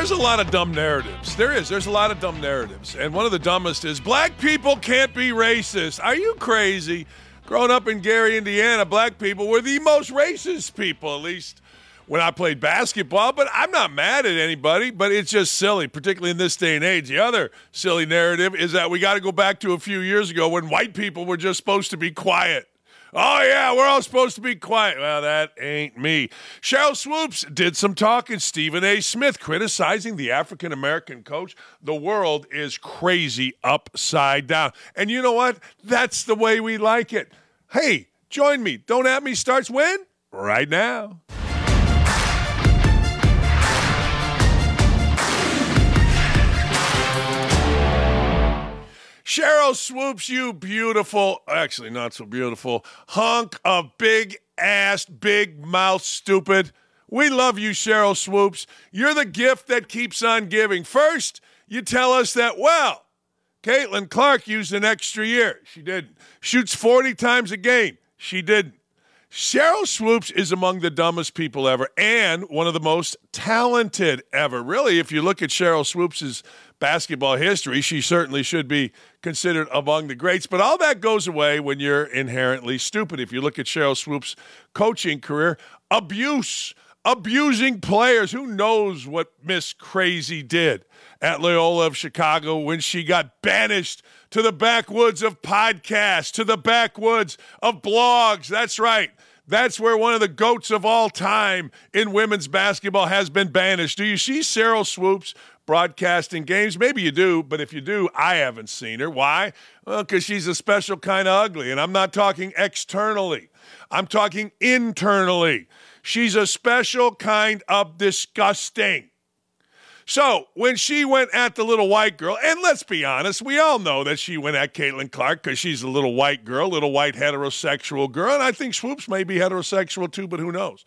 there's a lot of dumb narratives. There is. There's a lot of dumb narratives. And one of the dumbest is black people can't be racist. Are you crazy? Growing up in Gary, Indiana, black people were the most racist people, at least when I played basketball. But I'm not mad at anybody, but it's just silly, particularly in this day and age. The other silly narrative is that we got to go back to a few years ago when white people were just supposed to be quiet. Oh, yeah, we're all supposed to be quiet. Well, that ain't me. Sheryl Swoopes did some talking. Stephen A. Smith criticizing the African American coach. The world is crazy upside down. And you know what? That's the way we like it. Hey, join me. Don't At Me starts when? Right now. Sheryl Swoopes, you beautiful, actually not so beautiful, hunk of big ass, big mouth, stupid. We love you, Sheryl Swoopes. You're the gift that keeps on giving. First, you tell us that, well, Caitlin Clark used an extra year. She didn't. Shoots 40 times a game. She didn't. Sheryl Swoopes is among the dumbest people ever and one of the most talented ever. Really, if you look at Sheryl Swoopes' basketball history, she certainly should be considered among the greats. But all that goes away when you're inherently stupid. If you look at Sheryl Swoopes' coaching career, abuse, abusing players. Who knows what Miss Crazy did at Loyola of Chicago when she got banished to the backwoods of podcasts, to the backwoods of blogs? That's right. That's where one of the goats of all time in women's basketball has been banished. Do you see Sheryl Swoopes broadcasting games? Maybe you do, but if you do, I haven't seen her. Why? Well, because she's a special kind of ugly. And I'm not talking externally, I'm talking internally. She's a special kind of disgusting. So when she went at the little white girl, and let's be honest, we all know that she went at Caitlin Clark because she's a little white girl, little white heterosexual girl, and I think Swoopes may be heterosexual too, but who knows?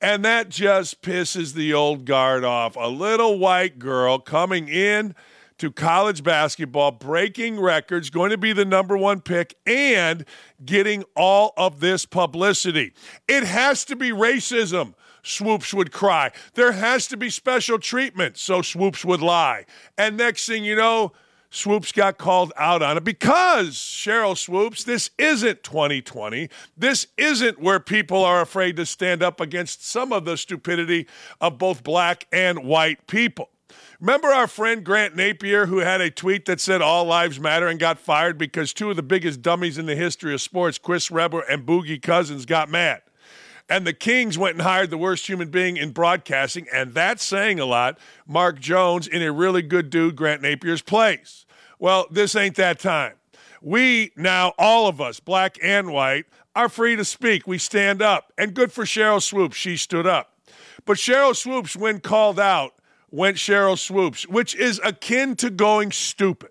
And that just pisses the old guard off. A little white girl coming in to college basketball, breaking records, going to be the number one pick, and getting all of this publicity. It has to be racism. Swoopes would cry. There has to be special treatment, so Swoopes would lie. And next thing you know, Swoopes got called out on it because Sheryl Swoopes, this isn't 2020. This isn't where people are afraid to stand up against some of the stupidity of both black and white people. Remember our friend Grant Napear who had a tweet that said all lives matter and got fired because two of the biggest dummies in the history of sports, Chris Webber and Boogie Cousins, got mad. And the Kings went and hired the worst human being in broadcasting, and that's saying a lot. Mark Jones in a really good dude, Grant Napear's place. Well, this ain't that time. We now, all of us, black and white, are free to speak. We stand up. And good for Sheryl Swoopes. She stood up. But Sheryl Swoopes, when called out, went Sheryl Swoopes, which is akin to going stupid.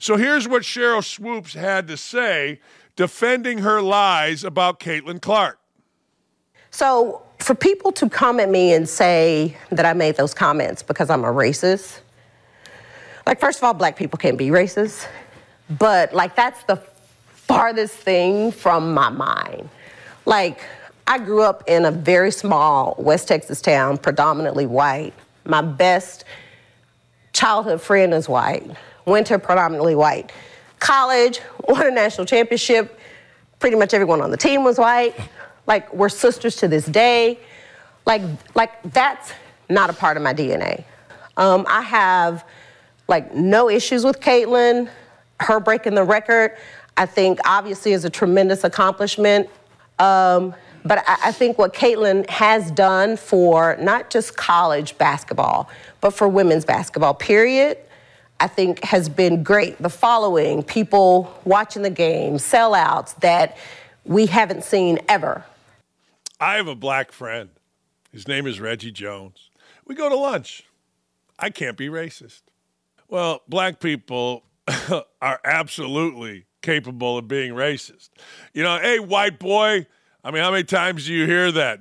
So here's what Sheryl Swoopes had to say defending her lies about Caitlin Clark. So, for people to come at me and say that I made those comments because I'm a racist, like, first of all, black people can't be racist, but like, that's the farthest thing from my mind. Like, I grew up in a very small West Texas town, predominantly white. My best childhood friend is white, winter, predominantly white. College, won a national championship. Pretty much everyone on the team was white. Like we're sisters to this day. Like like that's not a part of my DNA. Um, I have like no issues with Caitlin. Her breaking the record, I think obviously is a tremendous accomplishment. Um, but I, I, think what Caitlin has done for not just college basketball, but for women's basketball, period, I think has been great. The following, people watching the game, sellouts that we haven't seen ever. I have a black friend. His name is Reggie Jones. We go to lunch. I can't be racist. Well, black people are absolutely capable of being racist. You know, hey, white boy. I mean, how many times do you hear that?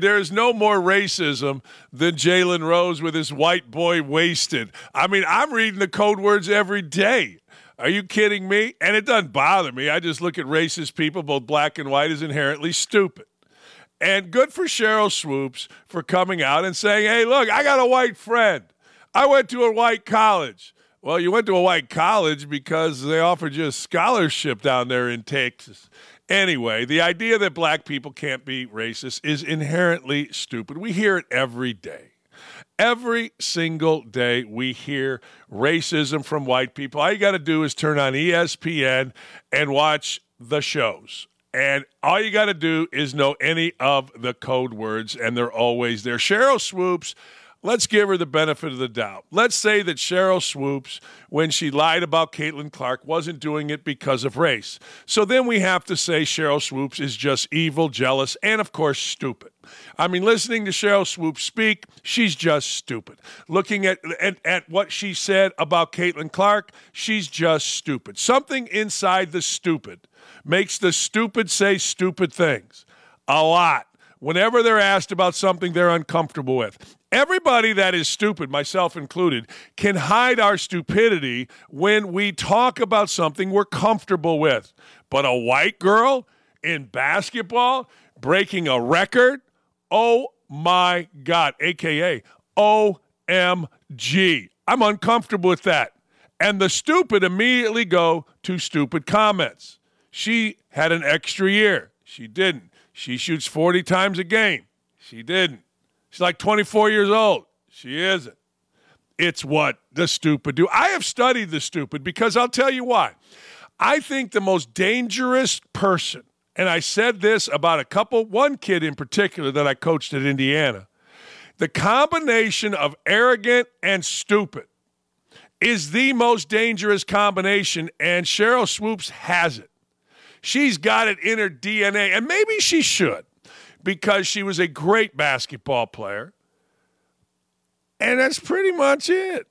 There is no more racism than Jalen Rose with his white boy wasted. I mean, I'm reading the code words every day. Are you kidding me? And it doesn't bother me. I just look at racist people, both black and white, as inherently stupid. And good for Sheryl Swoopes for coming out and saying, hey, look, I got a white friend. I went to a white college. Well, you went to a white college because they offered you a scholarship down there in Texas. Anyway, the idea that black people can't be racist is inherently stupid. We hear it every day. Every single day, we hear racism from white people. All you got to do is turn on ESPN and watch the shows. And all you got to do is know any of the code words, and they're always there. Sheryl Swoopes let's give her the benefit of the doubt. Let's say that Sheryl Swoopes, when she lied about Caitlin Clark, wasn't doing it because of race. So then we have to say Sheryl Swoopes is just evil, jealous, and of course, stupid. I mean, listening to Sheryl Swoopes speak, she's just stupid. Looking at, at, at what she said about Caitlin Clark, she's just stupid. Something inside the stupid makes the stupid say stupid things a lot whenever they're asked about something they're uncomfortable with. Everybody that is stupid, myself included, can hide our stupidity when we talk about something we're comfortable with. But a white girl in basketball breaking a record, oh my God, AKA OMG. I'm uncomfortable with that. And the stupid immediately go to stupid comments. She had an extra year. She didn't. She shoots 40 times a game. She didn't. She's like 24 years old. She isn't. It's what the stupid do. I have studied the stupid because I'll tell you why. I think the most dangerous person, and I said this about a couple, one kid in particular that I coached at Indiana, the combination of arrogant and stupid is the most dangerous combination, and Sheryl Swoopes has it. She's got it in her DNA, and maybe she should because she was a great basketball player. And that's pretty much it.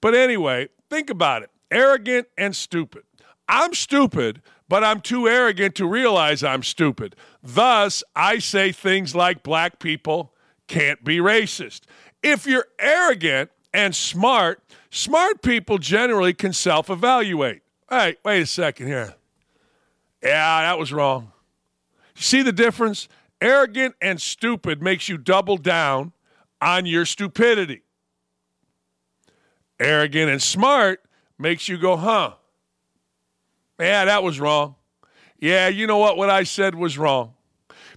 But anyway, think about it arrogant and stupid. I'm stupid, but I'm too arrogant to realize I'm stupid. Thus, I say things like black people can't be racist. If you're arrogant and smart, smart people generally can self evaluate. Hey, wait a second here. Yeah, that was wrong. See the difference? Arrogant and stupid makes you double down on your stupidity. Arrogant and smart makes you go, huh? Yeah, that was wrong. Yeah, you know what? What I said was wrong.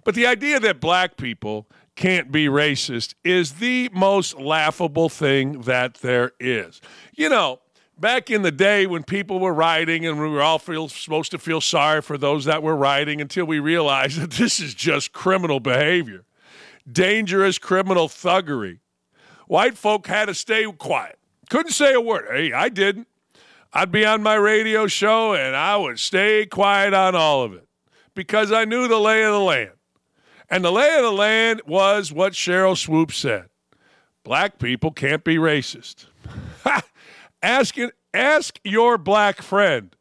But the idea that black people can't be racist is the most laughable thing that there is. You know, back in the day when people were rioting and we were all feel, supposed to feel sorry for those that were rioting until we realized that this is just criminal behavior, dangerous criminal thuggery. White folk had to stay quiet. Couldn't say a word. Hey, I didn't. I'd be on my radio show and I would stay quiet on all of it because I knew the lay of the land. And the lay of the land was what Sheryl Swoop said black people can't be racist. Ask, ask your black friend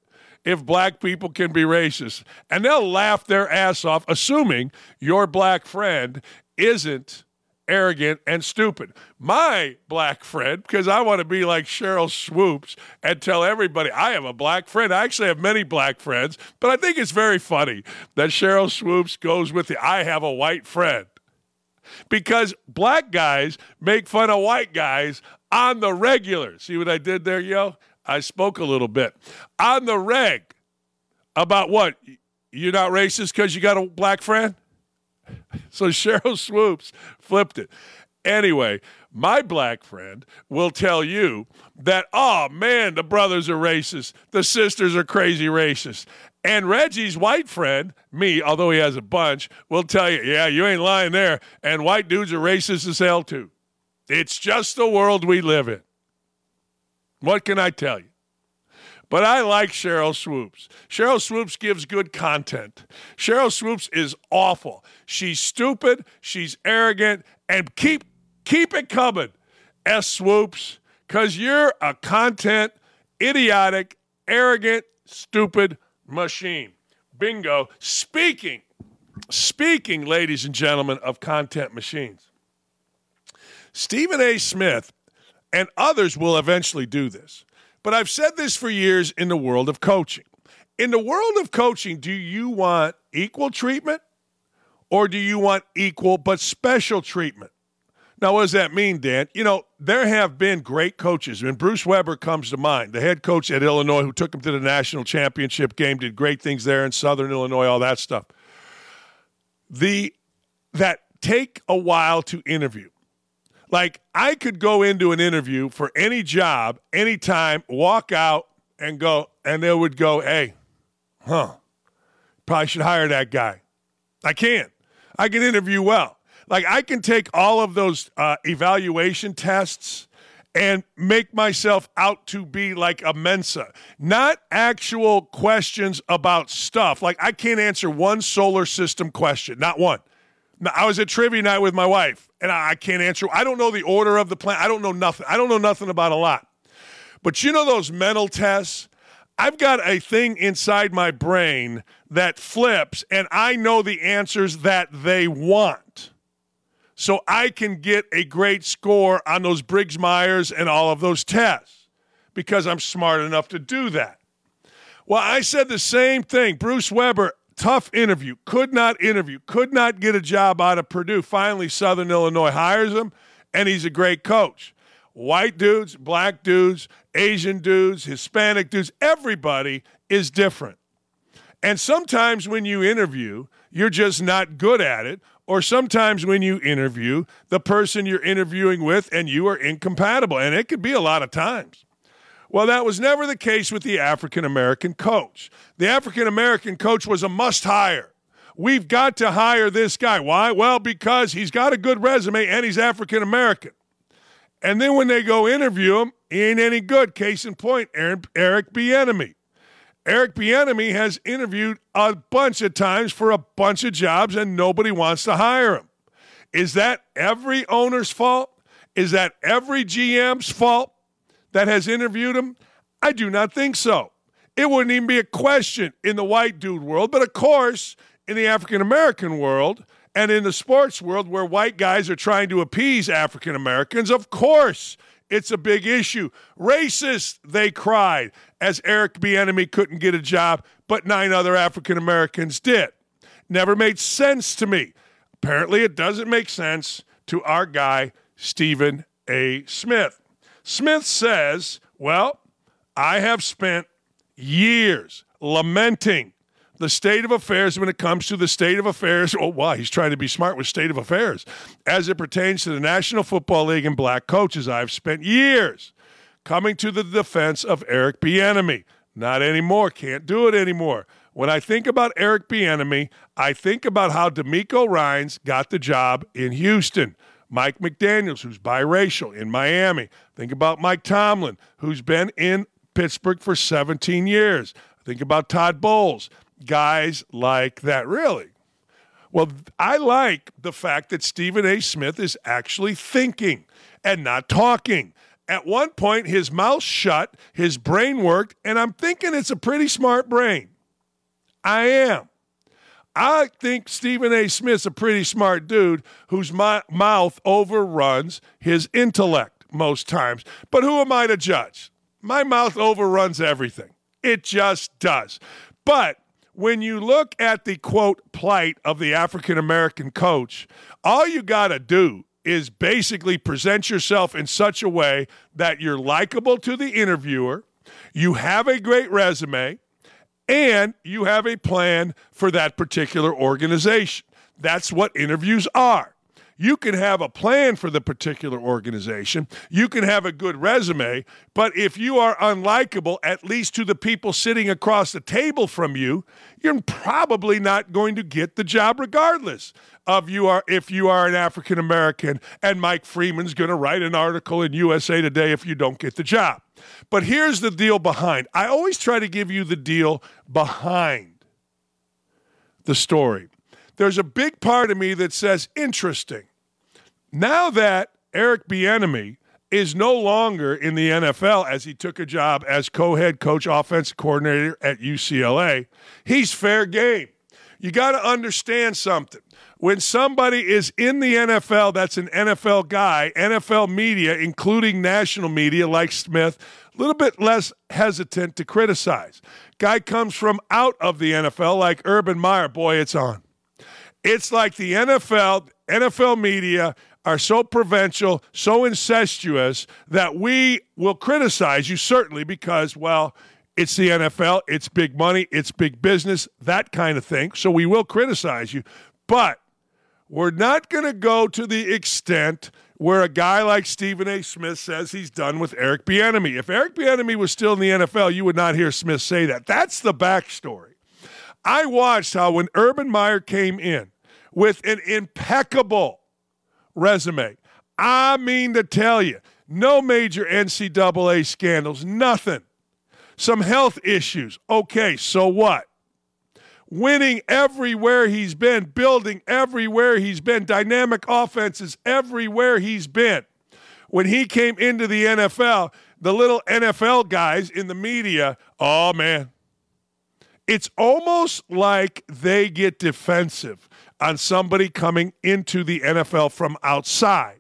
if black people can be racist. And they'll laugh their ass off, assuming your black friend isn't arrogant and stupid. My black friend, because I want to be like Sheryl Swoopes and tell everybody I have a black friend. I actually have many black friends, but I think it's very funny that Sheryl Swoopes goes with the I have a white friend. Because black guys make fun of white guys on the regular. See what I did there, yo? I spoke a little bit. On the reg. About what? You're not racist because you got a black friend? So Sheryl Swoopes flipped it. Anyway, my black friend will tell you that, oh man, the brothers are racist. The sisters are crazy racist. And Reggie's white friend, me, although he has a bunch, will tell you, yeah, you ain't lying there. And white dudes are racist as hell too. It's just the world we live in. What can I tell you? But I like Sheryl Swoopes. Sheryl Swoopes gives good content. Sheryl Swoopes is awful. She's stupid, she's arrogant, and keep keep it coming, S Swoopes, because you're a content, idiotic, arrogant, stupid machine. Bingo. Speaking, speaking, ladies and gentlemen, of content machines. Stephen A. Smith and others will eventually do this. But I've said this for years in the world of coaching. In the world of coaching, do you want equal treatment or do you want equal but special treatment? Now, what does that mean, Dan? You know, there have been great coaches, and Bruce Weber comes to mind, the head coach at Illinois who took him to the national championship game, did great things there in Southern Illinois, all that stuff. The that take a while to interview. Like I could go into an interview for any job, anytime, walk out and go, and they would go, "Hey, huh? Probably should hire that guy." I can't. I can interview well. Like I can take all of those uh, evaluation tests and make myself out to be like a Mensa, not actual questions about stuff. Like I can't answer one solar system question, not one. I was at trivia night with my wife, and I can't answer. I don't know the order of the planet. I don't know nothing. I don't know nothing about a lot. But you know those mental tests? I've got a thing inside my brain that flips, and I know the answers that they want so I can get a great score on those Briggs Myers and all of those tests because I'm smart enough to do that. Well, I said the same thing. Bruce Weber, tough interview, could not interview, could not get a job out of Purdue. Finally, Southern Illinois hires him, and he's a great coach. White dudes, black dudes, Asian dudes, Hispanic dudes, everybody is different. And sometimes when you interview, you're just not good at it, or sometimes when you interview, the person you're interviewing with and you are incompatible. And it could be a lot of times. Well, that was never the case with the African American coach. The African American coach was a must hire. We've got to hire this guy. Why? Well, because he's got a good resume and he's African American. And then when they go interview him, he ain't any good. Case in point, Eric Bieniemy. Eric Bieniemy has interviewed a bunch of times for a bunch of jobs and nobody wants to hire him. Is that every owner's fault? Is that every GM's fault that has interviewed him? I do not think so. It wouldn't even be a question in the white dude world, but of course, in the African American world and in the sports world where white guys are trying to appease African Americans, of course, it's a big issue. Racist, they cried as Eric Bieniemy couldn't get a job, but nine other African Americans did. Never made sense to me. Apparently, it doesn't make sense to our guy, Stephen A. Smith. Smith says, Well, I have spent years lamenting the state of affairs when it comes to the state of affairs. Oh, wow, he's trying to be smart with state of affairs as it pertains to the National Football League and black coaches. I've spent years coming to the defense of Eric Bieniemy. Not anymore. Can't do it anymore. When I think about Eric Bieniemy, I think about how DeMeco Ryans got the job in Houston. Mike McDaniels, who's biracial in Miami. Think about Mike Tomlin, who's been in Pittsburgh for 17 years. Think about Todd Bowles, guys like that. Really? Well, I like the fact that Stephen A. Smith is actually thinking and not talking. At one point, his mouth shut, his brain worked, and I'm thinking it's a pretty smart brain. I am. I think Stephen A. Smith's a pretty smart dude whose mouth overruns his intellect most times. But who am I to judge? My mouth overruns everything. It just does. But when you look at the quote plight of the African American coach, all you got to do is basically present yourself in such a way that you're likable to the interviewer, you have a great resume, and you have a plan for that particular organization. That's what interviews are. You can have a plan for the particular organization. You can have a good resume. But if you are unlikable, at least to the people sitting across the table from you, you're probably not going to get the job regardless of you are if you are an African American and Mike Freeman's going to write an article in USA Today if you don't get the job. But here's the deal behind. I always try to give you the deal behind the story. There's a big part of me that says interesting. Now that Eric Bieniemy is no longer in the NFL as he took a job as co-head coach, offensive coordinator at UCLA, he's fair game. You got to understand something. When somebody is in the NFL, that's an NFL guy, NFL media, including national media like Smith, a little bit less hesitant to criticize. Guy comes from out of the NFL like Urban Meyer, boy, it's on. It's like the NFL, NFL media are so provincial, so incestuous that we will criticize you certainly because, well, it's the NFL, it's big money, it's big business, that kind of thing. So we will criticize you. But we're not going to go to the extent where a guy like Stephen A. Smith says he's done with Eric Bieniemy. If Eric Bieniemy was still in the NFL, you would not hear Smith say that. That's the backstory. I watched how when Urban Meyer came in with an impeccable resume, I mean to tell you, no major NCAA scandals, nothing. Some health issues. Okay, so what? Winning everywhere he's been, building everywhere he's been, dynamic offenses everywhere he's been. When he came into the NFL, the little NFL guys in the media, oh man, it's almost like they get defensive on somebody coming into the NFL from outside.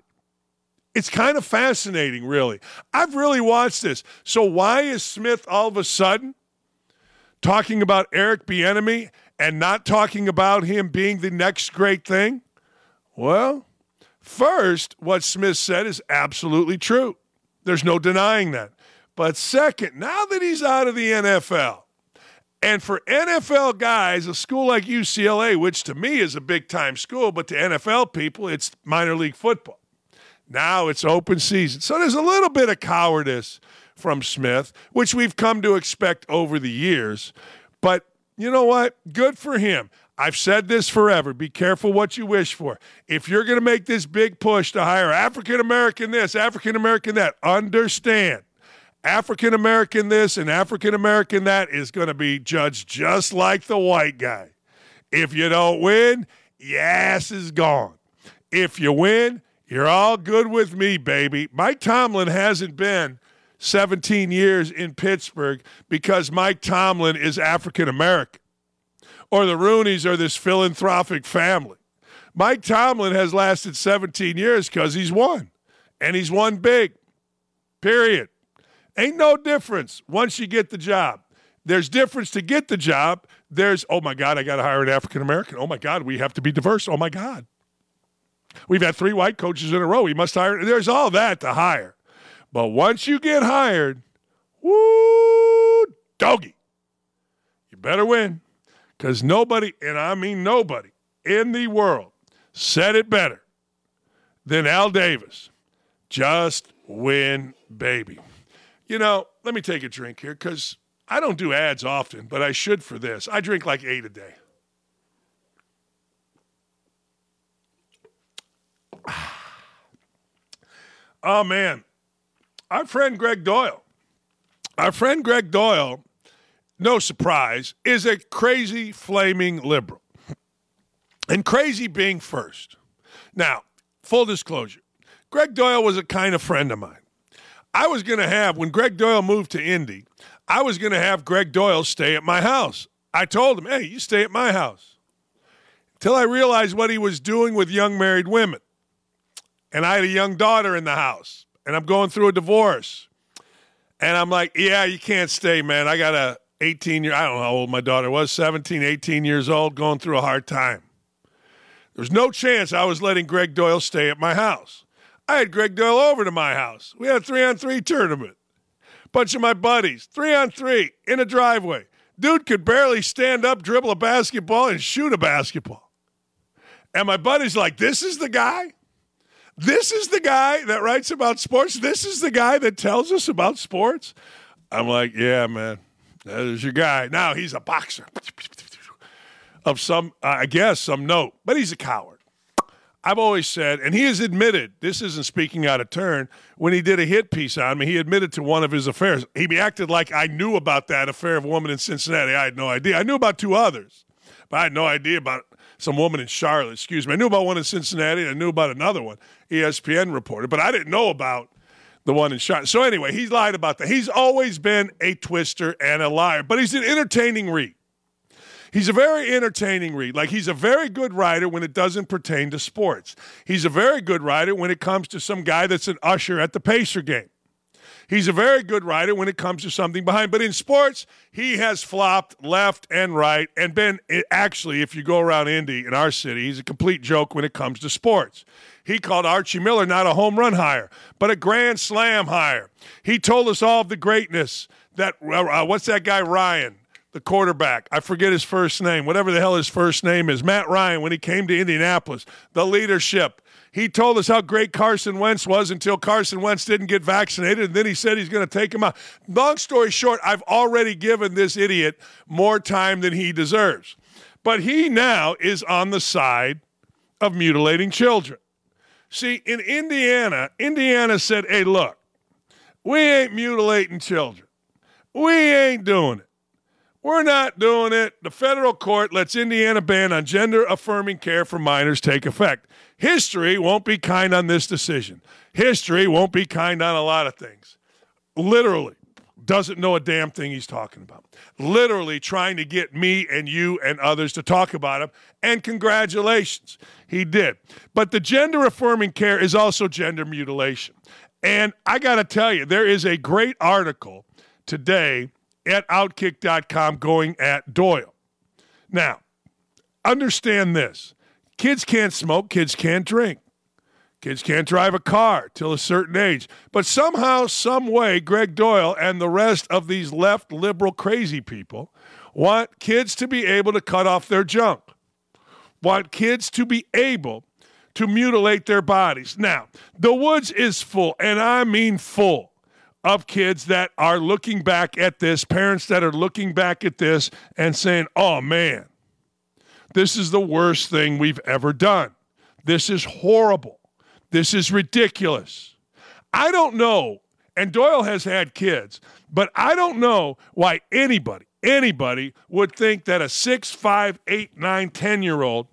It's kind of fascinating, really. I've really watched this. So, why is Smith all of a sudden talking about Eric Bieniemy and not talking about him being the next great thing? Well, first, what Smith said is absolutely true. There's no denying that. But second, now that he's out of the NFL, and for NFL guys, a school like UCLA, which to me is a big time school, but to NFL people, it's minor league football. Now it's open season. So there's a little bit of cowardice from Smith, which we've come to expect over the years. But you know what? Good for him. I've said this forever. Be careful what you wish for. If you're going to make this big push to hire African American this, African American that, understand African American this and African American that is going to be judged just like the white guy. If you don't win, your ass is gone. If you win, you're all good with me, baby. Mike Tomlin hasn't been 17 years in Pittsburgh because Mike Tomlin is African American or the Rooneys are this philanthropic family. Mike Tomlin has lasted 17 years because he's won, and he's won big, period. Ain't no difference once you get the job. There's difference to get the job. There's, oh my God, I got to hire an African American. Oh my God, we have to be diverse. Oh my God. We've had three white coaches in a row. We must hire. There's all that to hire. But once you get hired, woo, doggy, you better win. Because nobody, and I mean nobody, in the world said it better than Al Davis. Just win, baby. You know, let me take a drink here because I don't do ads often, but I should for this. I drink like eight a day. Oh, man. Our friend Gregg Doyle. Our friend Gregg Doyle, no surprise, is a crazy, flaming liberal. And crazy being first. Now, full disclosure Gregg Doyle was a kind of friend of mine. I was going to have, when Gregg Doyle moved to Indy, I was going to have Gregg Doyle stay at my house. I told him, hey, you stay at my house. Until I realized what he was doing with young married women. And I had a young daughter in the house, and I'm going through a divorce. And I'm like, yeah, you can't stay, man. I got a 18 year, I don't know how old my daughter was, 17, 18 years old, going through a hard time. There's no chance I was letting Gregg Doyle stay at my house. I had Gregg Doyle over to my house. We had a three on three tournament. Bunch of my buddies, three on three in a driveway. Dude could barely stand up, dribble a basketball, and shoot a basketball. And my buddy's like, This is the guy? This is the guy that writes about sports? This is the guy that tells us about sports? I'm like, Yeah, man, that is your guy. Now he's a boxer of some, I guess, some note, but he's a coward. I've always said, and he has admitted, this isn't speaking out of turn, when he did a hit piece on me, he admitted to one of his affairs. He acted like I knew about that affair of a woman in Cincinnati. I had no idea. I knew about two others, but I had no idea about some woman in Charlotte. Excuse me. I knew about one in Cincinnati. I knew about another one. ESPN reported, but I didn't know about the one in Charlotte. So anyway, he's lied about that. He's always been a twister and a liar, but he's an entertaining read. He's a very entertaining read. Like he's a very good writer when it doesn't pertain to sports. He's a very good writer when it comes to some guy that's an usher at the Pacer game. He's a very good writer when it comes to something behind. But in sports, he has flopped left and right and been actually, if you go around Indy in our city, he's a complete joke when it comes to sports. He called Archie Miller not a home run hire, but a grand slam hire. He told us all of the greatness that, uh, what's that guy, Ryan? The quarterback. I forget his first name, whatever the hell his first name is. Matt Ryan, when he came to Indianapolis, the leadership. He told us how great Carson Wentz was until Carson Wentz didn't get vaccinated, and then he said he's going to take him out. Long story short, I've already given this idiot more time than he deserves. But he now is on the side of mutilating children. See, in Indiana, Indiana said, hey, look, we ain't mutilating children. We ain't doing it. We're not doing it. The federal court lets Indiana ban on gender affirming care for minors take effect. History won't be kind on this decision. History won't be kind on a lot of things. Literally, doesn't know a damn thing he's talking about. Literally trying to get me and you and others to talk about him. And congratulations, he did. But the gender affirming care is also gender mutilation. And I got to tell you, there is a great article today at outkick.com going at Doyle. Now, understand this kids can't smoke, kids can't drink. Kids can't drive a car till a certain age. But somehow, some way, Gregg Doyle and the rest of these left liberal crazy people want kids to be able to cut off their junk, want kids to be able to mutilate their bodies. Now, the woods is full, and I mean full, of kids that are looking back at this, parents that are looking back at this and saying, oh man, this is the worst thing we've ever done. This is horrible. This is ridiculous. I don't know, and Doyle has had kids, but I don't know why anybody, anybody would think that a six, five, eight, nine, ten year old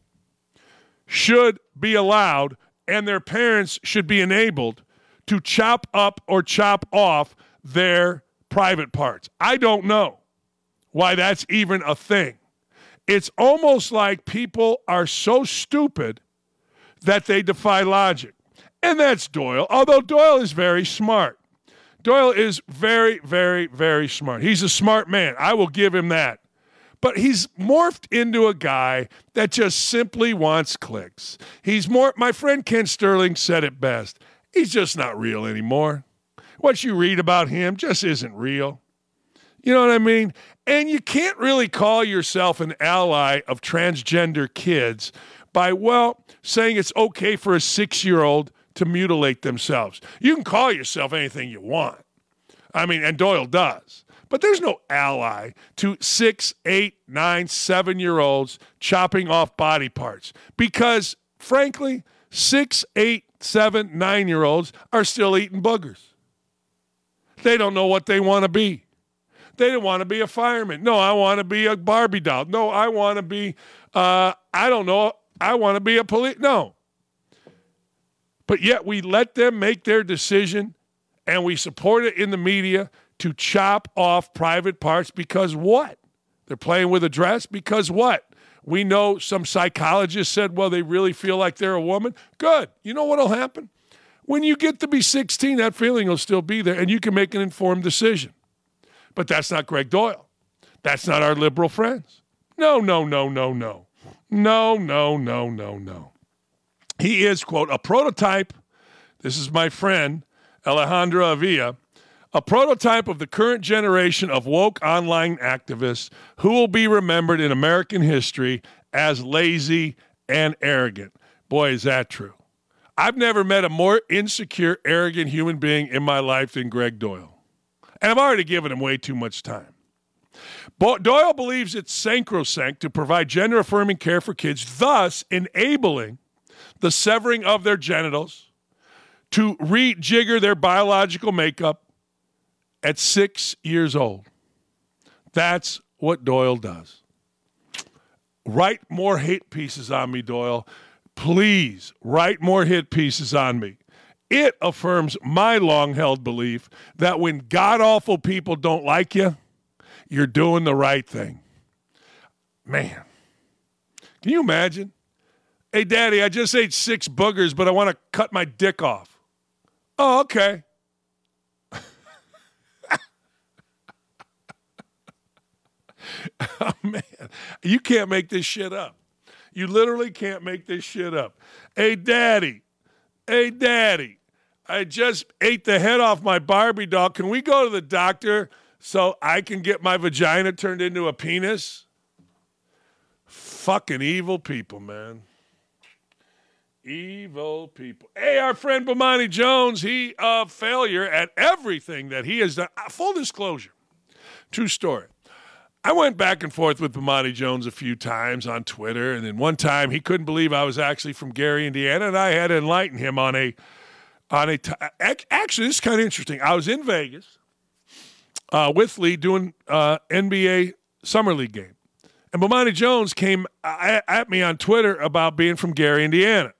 should be allowed and their parents should be enabled to chop up or chop off their private parts. I don't know why that's even a thing. It's almost like people are so stupid that they defy logic. And that's Doyle, although Doyle is very smart. Doyle is very, very, very smart. He's a smart man. I will give him that. But he's morphed into a guy that just simply wants clicks. He's more, my friend Ken Sterling said it best. He's just not real anymore. What you read about him just isn't real. You know what I mean? And you can't really call yourself an ally of transgender kids by, well, saying it's okay for a six year old to mutilate themselves. You can call yourself anything you want. I mean, and Doyle does. But there's no ally to six, eight, nine, seven year olds chopping off body parts because, frankly, six, eight, seven, nine year olds are still eating boogers. They don't know what they want to be. They don't want to be a fireman. No, I want to be a Barbie doll. No, I want to be, uh, I don't know, I want to be a police. No. But yet we let them make their decision and we support it in the media to chop off private parts because what? They're playing with a dress because what? We know some psychologists said, well, they really feel like they're a woman. Good. You know what'll happen? When you get to be 16, that feeling will still be there and you can make an informed decision. But that's not Gregg Doyle. That's not our liberal friends. No, no, no, no, no. No, no, no, no, no. He is, quote, a prototype. This is my friend, Alejandra Avila, a prototype of the current generation of woke online activists who will be remembered in American history as lazy and arrogant. Boy, is that true. I've never met a more insecure, arrogant human being in my life than Gregg Doyle. And I've already given him way too much time. Doyle believes it's sacrosanct to provide gender affirming care for kids, thus enabling the severing of their genitals to rejigger their biological makeup at six years old. That's what Doyle does. Write more hate pieces on me, Doyle. Please write more hit pieces on me. It affirms my long held belief that when god awful people don't like you, you're doing the right thing. Man, can you imagine? Hey, daddy, I just ate six boogers, but I want to cut my dick off. Oh, okay. oh, man, you can't make this shit up. You literally can't make this shit up. Hey, daddy. Hey, daddy. I just ate the head off my Barbie doll. Can we go to the doctor so I can get my vagina turned into a penis? Fucking evil people, man. Evil people. Hey, our friend Bomani Jones, he a failure at everything that he has done. Uh, full disclosure, true story. I went back and forth with Bomani Jones a few times on Twitter, and then one time he couldn't believe I was actually from Gary, Indiana, and I had to enlighten him on a on a. T- actually, this is kind of interesting. I was in Vegas uh, with Lee doing uh, NBA summer league game, and Bomani Jones came at me on Twitter about being from Gary, Indiana.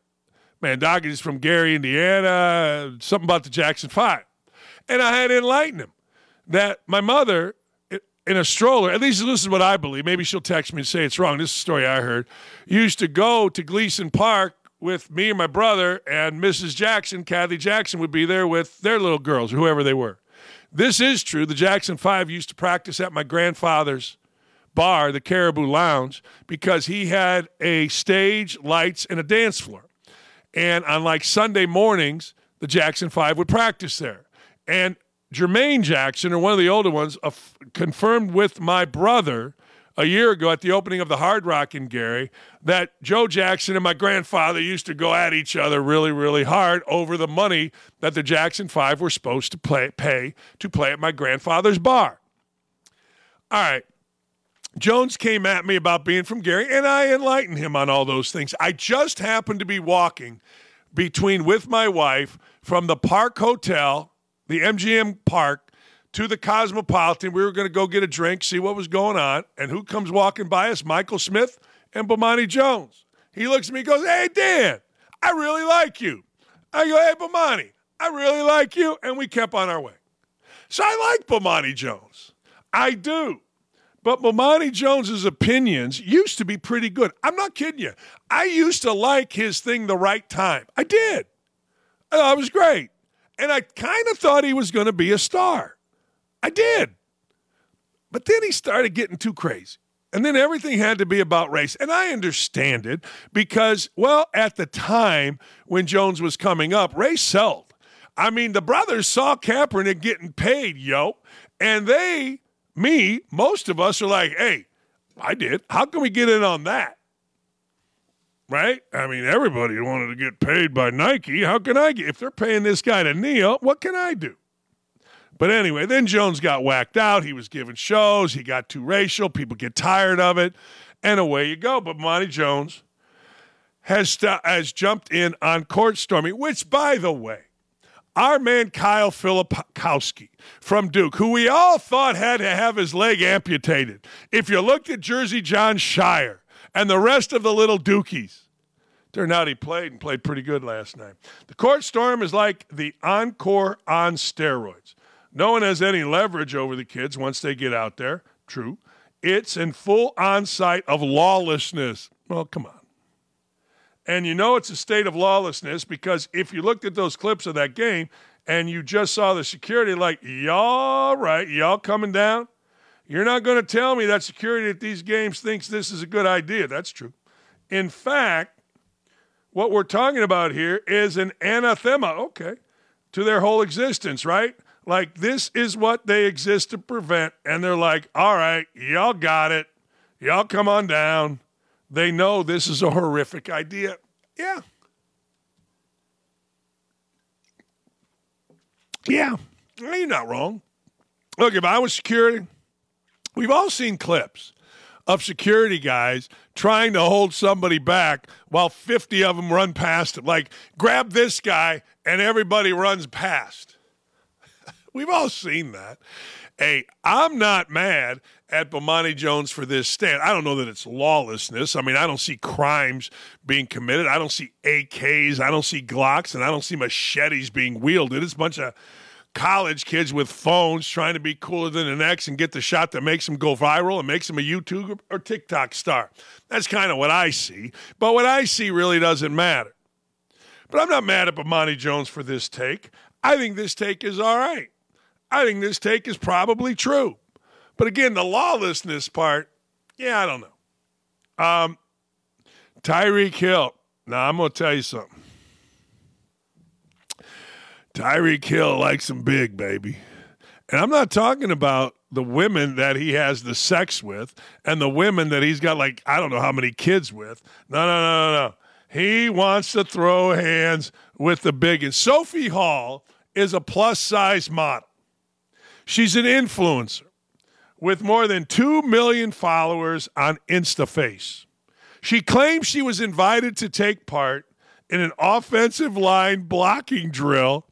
Man, Doc is from Gary, Indiana. Something about the Jackson Five, and I had to enlighten him that my mother in a stroller, at least this is what I believe. Maybe she'll text me and say it's wrong. This is a story I heard. Used to go to Gleason Park with me and my brother, and Mrs. Jackson, Kathy Jackson, would be there with their little girls, whoever they were. This is true. The Jackson Five used to practice at my grandfather's bar, the Caribou Lounge, because he had a stage, lights, and a dance floor. And on like Sunday mornings, the Jackson Five would practice there. And Jermaine Jackson, or one of the older ones, uh, confirmed with my brother a year ago at the opening of the Hard Rock in Gary that Joe Jackson and my grandfather used to go at each other really, really hard over the money that the Jackson Five were supposed to play, pay to play at my grandfather's bar. All right. Jones came at me about being from Gary, and I enlightened him on all those things. I just happened to be walking between with my wife from the Park Hotel the MGM Park to the Cosmopolitan. We were going to go get a drink, see what was going on. And who comes walking by us? Michael Smith and Bomani Jones. He looks at me goes, Hey, Dan, I really like you. I go, Hey, Bomani, I really like you. And we kept on our way. So I like Bomani Jones. I do. But Bomani Jones's opinions used to be pretty good. I'm not kidding you. I used to like his thing the right time. I did. I it was great. And I kind of thought he was going to be a star. I did. But then he started getting too crazy. And then everything had to be about race. And I understand it because, well, at the time when Jones was coming up, race sold. I mean, the brothers saw Kaepernick getting paid, yo. And they, me, most of us are like, hey, I did. How can we get in on that? Right? I mean, everybody wanted to get paid by Nike. How can I get, if they're paying this guy to kneel, what can I do? But anyway, then Jones got whacked out. He was giving shows. He got too racial. People get tired of it. And away you go. But Bomani Jones has, st- has jumped in on court storming, which, by the way, our man Kyle Filipowski from Duke, who we all thought had to have his leg amputated. If you looked at Jersey Jon Scheyer, and the rest of the little dookies. Turned out he played and played pretty good last night. The court storm is like the encore on steroids. No one has any leverage over the kids once they get out there. True. It's in full onsight of lawlessness. Well, come on. And you know it's a state of lawlessness because if you looked at those clips of that game and you just saw the security, like, y'all right, y'all coming down? You're not going to tell me that security at these games thinks this is a good idea. That's true. In fact, what we're talking about here is an anathema, okay, to their whole existence, right? Like, this is what they exist to prevent. And they're like, all right, y'all got it. Y'all come on down. They know this is a horrific idea. Yeah. Yeah. You're not wrong. Look, if I was security, We've all seen clips of security guys trying to hold somebody back while 50 of them run past him. Like, grab this guy, and everybody runs past. We've all seen that. Hey, I'm not mad at Bomani Jones for this stand. I don't know that it's lawlessness. I mean, I don't see crimes being committed. I don't see AKs. I don't see Glocks, and I don't see machetes being wielded. It's a bunch of college kids with phones trying to be cooler than the next and get the shot that makes them go viral and makes them a YouTube or TikTok star. That's kind of what I see. But what I see really doesn't matter. But I'm not mad at Bomani Jones for this take. I think this take is all right. I think this take is probably true. But again, the lawlessness part, yeah, I don't know. Um, Tyreek Hill. Now I'm gonna tell you something. Tyreek Hill likes him big, baby. And I'm not talking about the women that he has the sex with and the women that he's got like I don't know how many kids with. No, no, no, no, no. He wants to throw hands with the big. And Sophie Hall is a plus size model. She's an influencer with more than 2 million followers on InstaFace. She claims she was invited to take part in an offensive line blocking drill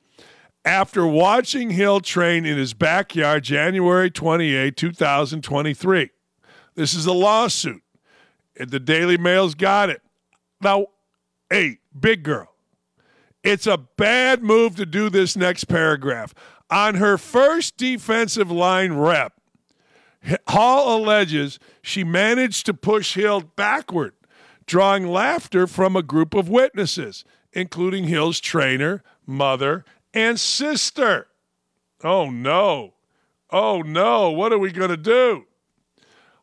after watching Hill train in his backyard January 28, 2023. This is a lawsuit. The Daily Mail's got it. Now, hey, big girl, it's a bad move to do this next paragraph. On her first defensive line rep, Hall alleges she managed to push Hill backward, drawing laughter from a group of witnesses, including Hill's trainer, mother, and sister. Oh no. Oh no. What are we going to do?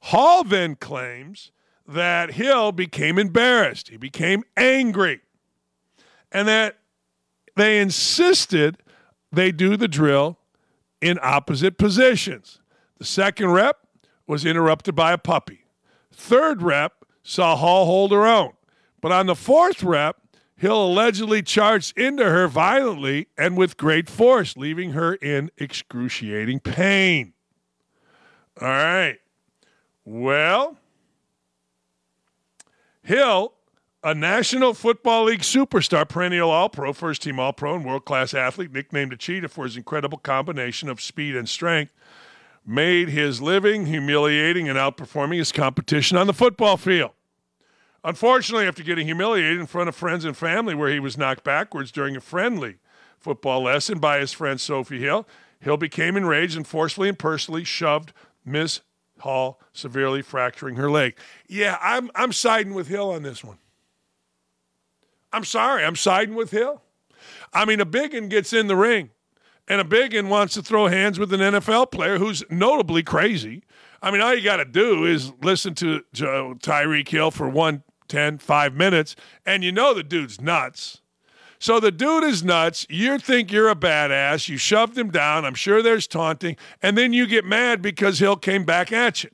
Hall then claims that Hill became embarrassed. He became angry. And that they insisted they do the drill in opposite positions. The second rep was interrupted by a puppy. Third rep saw Hall hold her own. But on the fourth rep, Hill allegedly charged into her violently and with great force, leaving her in excruciating pain. All right. Well, Hill, a National Football League superstar, perennial All Pro, first team All Pro, and world class athlete, nicknamed a Cheetah for his incredible combination of speed and strength, made his living humiliating and outperforming his competition on the football field. Unfortunately, after getting humiliated in front of friends and family, where he was knocked backwards during a friendly football lesson by his friend Sophie Hill, Hill became enraged and forcefully and personally shoved Miss Hall, severely fracturing her leg. Yeah, I'm, I'm siding with Hill on this one. I'm sorry, I'm siding with Hill. I mean, a big biggin gets in the ring, and a big biggin wants to throw hands with an NFL player who's notably crazy. I mean, all you got to do is listen to Joe, Tyreek Hill for one 10, five minutes, and you know the dude's nuts. So the dude is nuts. You think you're a badass. You shoved him down. I'm sure there's taunting. And then you get mad because Hill came back at you.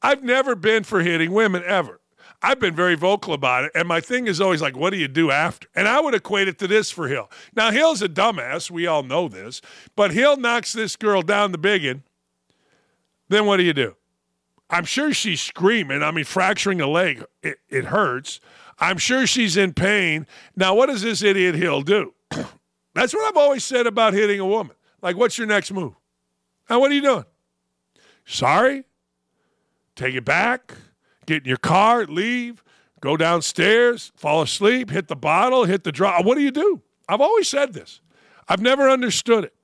I've never been for hitting women ever. I've been very vocal about it. And my thing is always like, what do you do after? And I would equate it to this for Hill. Now, Hill's a dumbass. We all know this. But Hill knocks this girl down the biggin. Then what do you do? I'm sure she's screaming. I mean, fracturing a leg, it, it hurts. I'm sure she's in pain. Now, what does this idiot Hill do? That's what I've always said about hitting a woman. Like, what's your next move? Now, what are you doing? Sorry? Take it back, get in your car, leave, go downstairs, fall asleep, hit the bottle, hit the draw. What do you do? I've always said this. I've never understood it.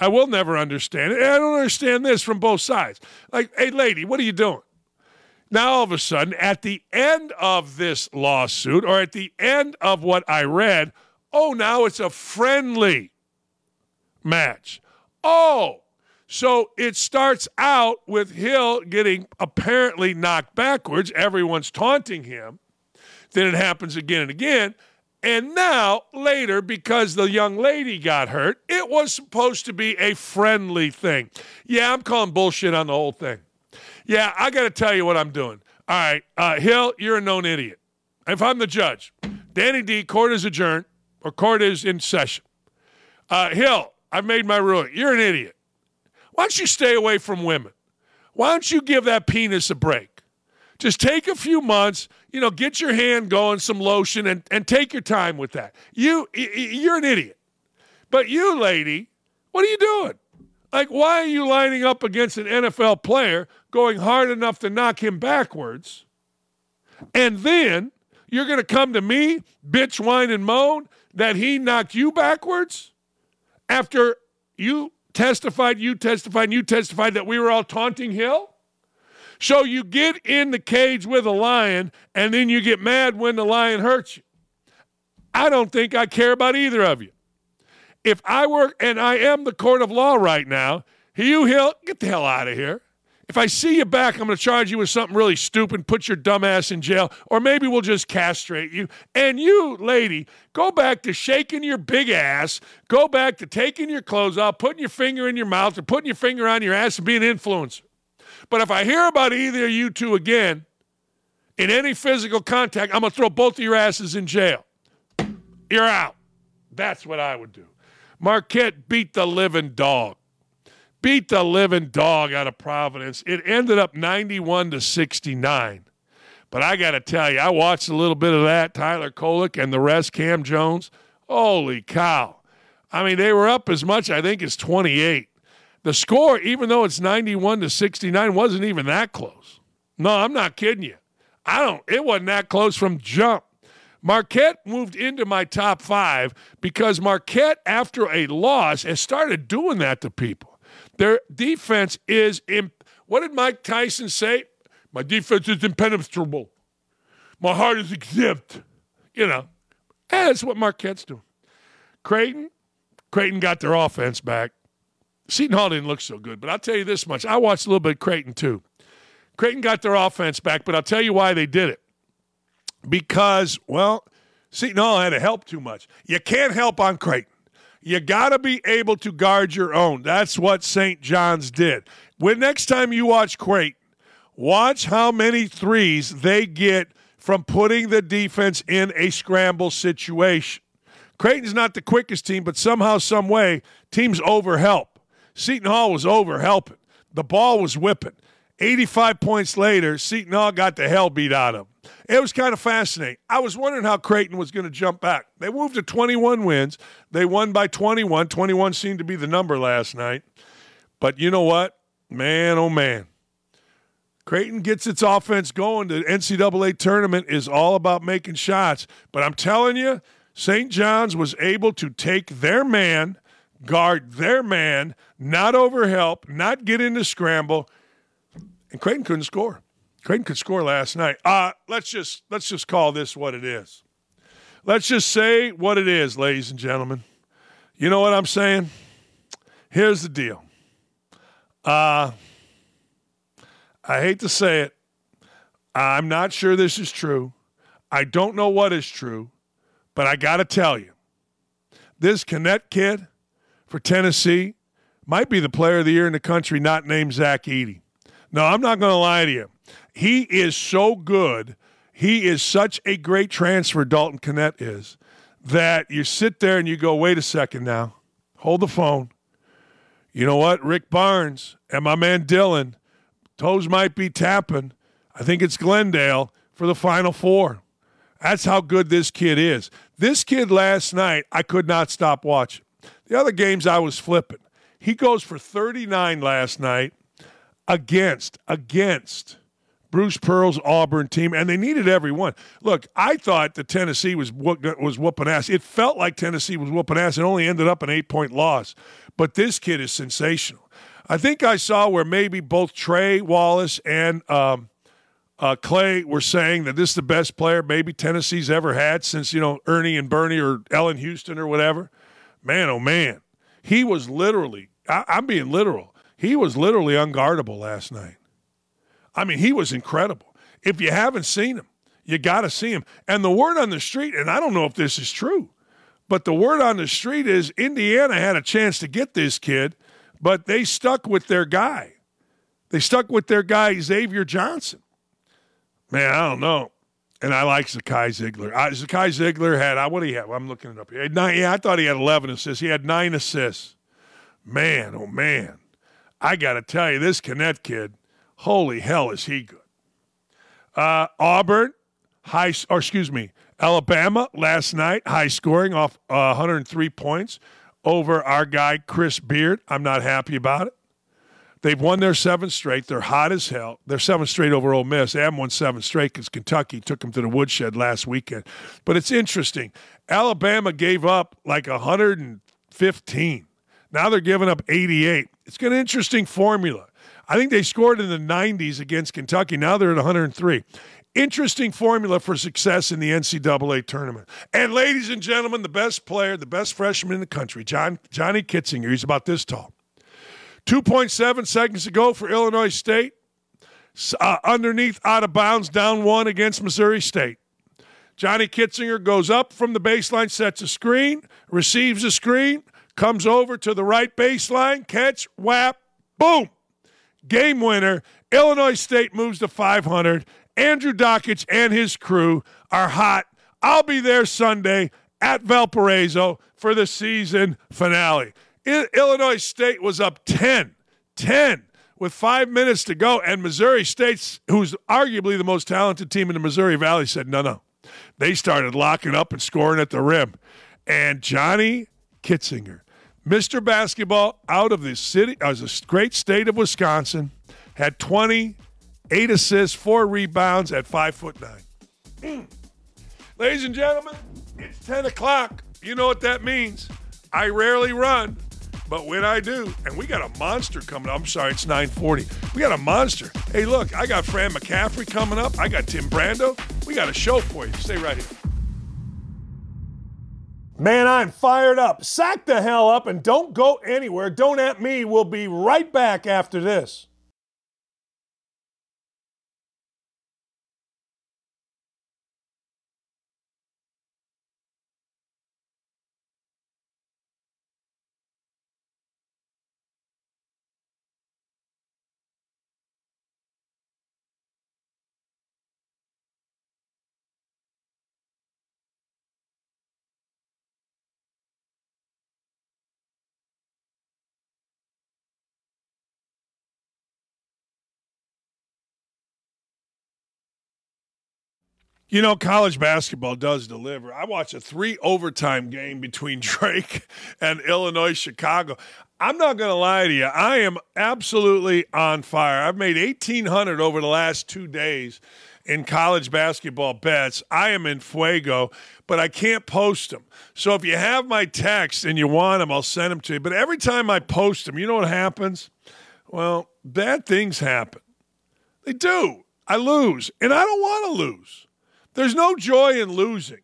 I will never understand it. And I don't understand this from both sides. Like, hey, lady, what are you doing? Now, all of a sudden, at the end of this lawsuit, or at the end of what I read, oh, now it's a friendly match. Oh, so it starts out with Hill getting apparently knocked backwards. Everyone's taunting him. Then it happens again and again. And now, later, because the young lady got hurt, it was supposed to be a friendly thing. Yeah, I'm calling bullshit on the whole thing. Yeah, I got to tell you what I'm doing. All right, uh, Hill, you're a known idiot. If I'm the judge, Danny D, court is adjourned, or court is in session. Uh, Hill, I've made my ruling. You're an idiot. Why don't you stay away from women? Why don't you give that penis a break? Just take a few months, you know, get your hand going, some lotion, and, and take your time with that. You, you're an idiot. But you, lady, what are you doing? Like, why are you lining up against an NFL player going hard enough to knock him backwards? And then you're going to come to me, bitch, whine, and moan that he knocked you backwards after you testified, you testified, and you testified that we were all taunting Hill? So you get in the cage with a lion and then you get mad when the lion hurts you. I don't think I care about either of you. If I were, and I am the court of law right now, Hugh Hill, get the hell out of here. If I see you back, I'm going to charge you with something really stupid, put your dumb ass in jail, or maybe we'll just castrate you. And you, lady, go back to shaking your big ass, go back to taking your clothes off, putting your finger in your mouth, or putting your finger on your ass and being an influencer. But if I hear about either of you two again in any physical contact, I'm going to throw both of your asses in jail. You're out. That's what I would do. Marquette beat the living dog. Beat the living dog out of Providence. It ended up 91 to 69. But I got to tell you, I watched a little bit of that. Tyler Kolek and the rest, Cam Jones. Holy cow. I mean, they were up as much, I think, as 28. The score, even though it's 91 to 69, wasn't even that close. No, I'm not kidding you. I don't, it wasn't that close from jump. Marquette moved into my top five because Marquette, after a loss, has started doing that to people. Their defense is, imp- what did Mike Tyson say? My defense is impenetrable. My heart is exempt. You know, that's what Marquette's doing. Creighton, Creighton got their offense back. Seton Hall didn't look so good, but I'll tell you this much. I watched a little bit of Creighton too. Creighton got their offense back, but I'll tell you why they did it. Because, well, Seton Hall had to help too much. You can't help on Creighton. You got to be able to guard your own. That's what St. John's did. When next time you watch Creighton, watch how many threes they get from putting the defense in a scramble situation. Creighton's not the quickest team, but somehow, some way, teams overhelp. Seton Hall was over helping. The ball was whipping. 85 points later, Seton Hall got the hell beat out of them. It was kind of fascinating. I was wondering how Creighton was going to jump back. They moved to 21 wins. They won by 21. 21 seemed to be the number last night. But you know what? Man, oh man. Creighton gets its offense going. The NCAA tournament is all about making shots. But I'm telling you, St. John's was able to take their man, guard their man, not overhelp, not get into scramble, and Creighton couldn't score. Creighton could score last night. Uh, let's just let's just call this what it is. Let's just say what it is, ladies and gentlemen. You know what I'm saying? Here's the deal. Uh, I hate to say it. I'm not sure this is true. I don't know what is true, but I got to tell you, this Knecht kid for Tennessee might be the player of the year in the country, not named Zach Edey. No, I'm not going to lie to you. He is so good. He is such a great transfer, Dalton Knecht is, that you sit there and you go, wait a second now. Hold the phone. You know what? Rick Barnes and my man Dylan, toes might be tapping. I think it's Glendale for the Final Four. That's how good this kid is. This kid last night, I could not stop watching. The other games I was flipping. He goes for 39 last night against against Bruce Pearl's Auburn team, and they needed every one. Look, I thought the Tennessee was was whooping ass. It felt like Tennessee was whooping ass. It only ended up an eight point loss, but this kid is sensational. I think I saw where maybe both Trey Wallace and um, uh, Clay were saying that this is the best player maybe Tennessee's ever had since you know Ernie and Bernie or Allan Houston or whatever. Man, oh man, he was literally. I, I'm being literal he was literally unguardable last night. I mean, he was incredible. If you haven't seen him, you got to see him. And the word on the street, and I don't know if this is true, but the word on the street is Indiana had a chance to get this kid, but they stuck with their guy. They stuck with their guy, Xavier Johnson. Man, I don't know. And I like Zakai Zeigler. Uh, Zakai Zeigler had, uh, what do he have? I'm looking it up here. Nine, yeah, I thought he had 11 assists. He had nine assists. Man, oh man. I got to tell you, this Knecht kid, holy hell, is he good. Uh, Auburn, high, or excuse me, Alabama last night, high scoring off uh, 103 points over our guy, Chris Beard. I'm not happy about it. They've won their seventh straight. They're hot as hell. They're seven straight over Ole Miss. They haven't won seven straight because Kentucky took them to the woodshed last weekend. But it's interesting. Alabama gave up like 115. Now they're giving up 88. It's got an interesting formula. I think they scored in the 90s against Kentucky. Now they're at 103. Interesting formula for success in the NCAA tournament. And ladies and gentlemen, the best player, the best freshman in the country, John Johnny Kinziger. He's about this tall. 2.7 seconds ago for Illinois State. uh, underneath out of bounds, down one against Missouri State. Johnny Kinziger goes up from the baseline, sets a screen, receives a screen, comes over to the right baseline, catch, whap, boom. Game winner. Illinois State moves to 500. Andrew Dakich and his crew are hot. I'll be there Sunday at Valparaiso for the season finale. Illinois State was up 10, 10 with five minutes to go, and Missouri State, who's arguably the most talented team in the Missouri Valley, said, no, no. They started locking up and scoring at the rim. And Johnny Kinziger, Mr. Basketball out of the city, uh, the great state of Wisconsin, had 20, eight assists, four rebounds at five foot nine. Ladies and gentlemen, it's 10 o'clock. You know what that means. I rarely run, but when I do, and we got a monster coming up. I'm sorry, it's 940. We got a monster. Hey, look, I got Fran McCaffery coming up. I got Tim Brando. We got a show for you. Stay right here. Man, I'm fired up. Sack the hell up and don't go anywhere. Don't at me. We'll be right back after this. You know, college basketball does deliver. I watched a three overtime game between Drake and Illinois Chicago. I'm not going to lie to you. I am absolutely on fire. I've made 1800 over the last 2 days in college basketball bets. I am in fuego, but I can't post them. So if you have my text and you want them, I'll send them to you. But every time I post them, you know what happens? Well, bad things happen. They do. I lose, and I don't want to lose. There's no joy in losing.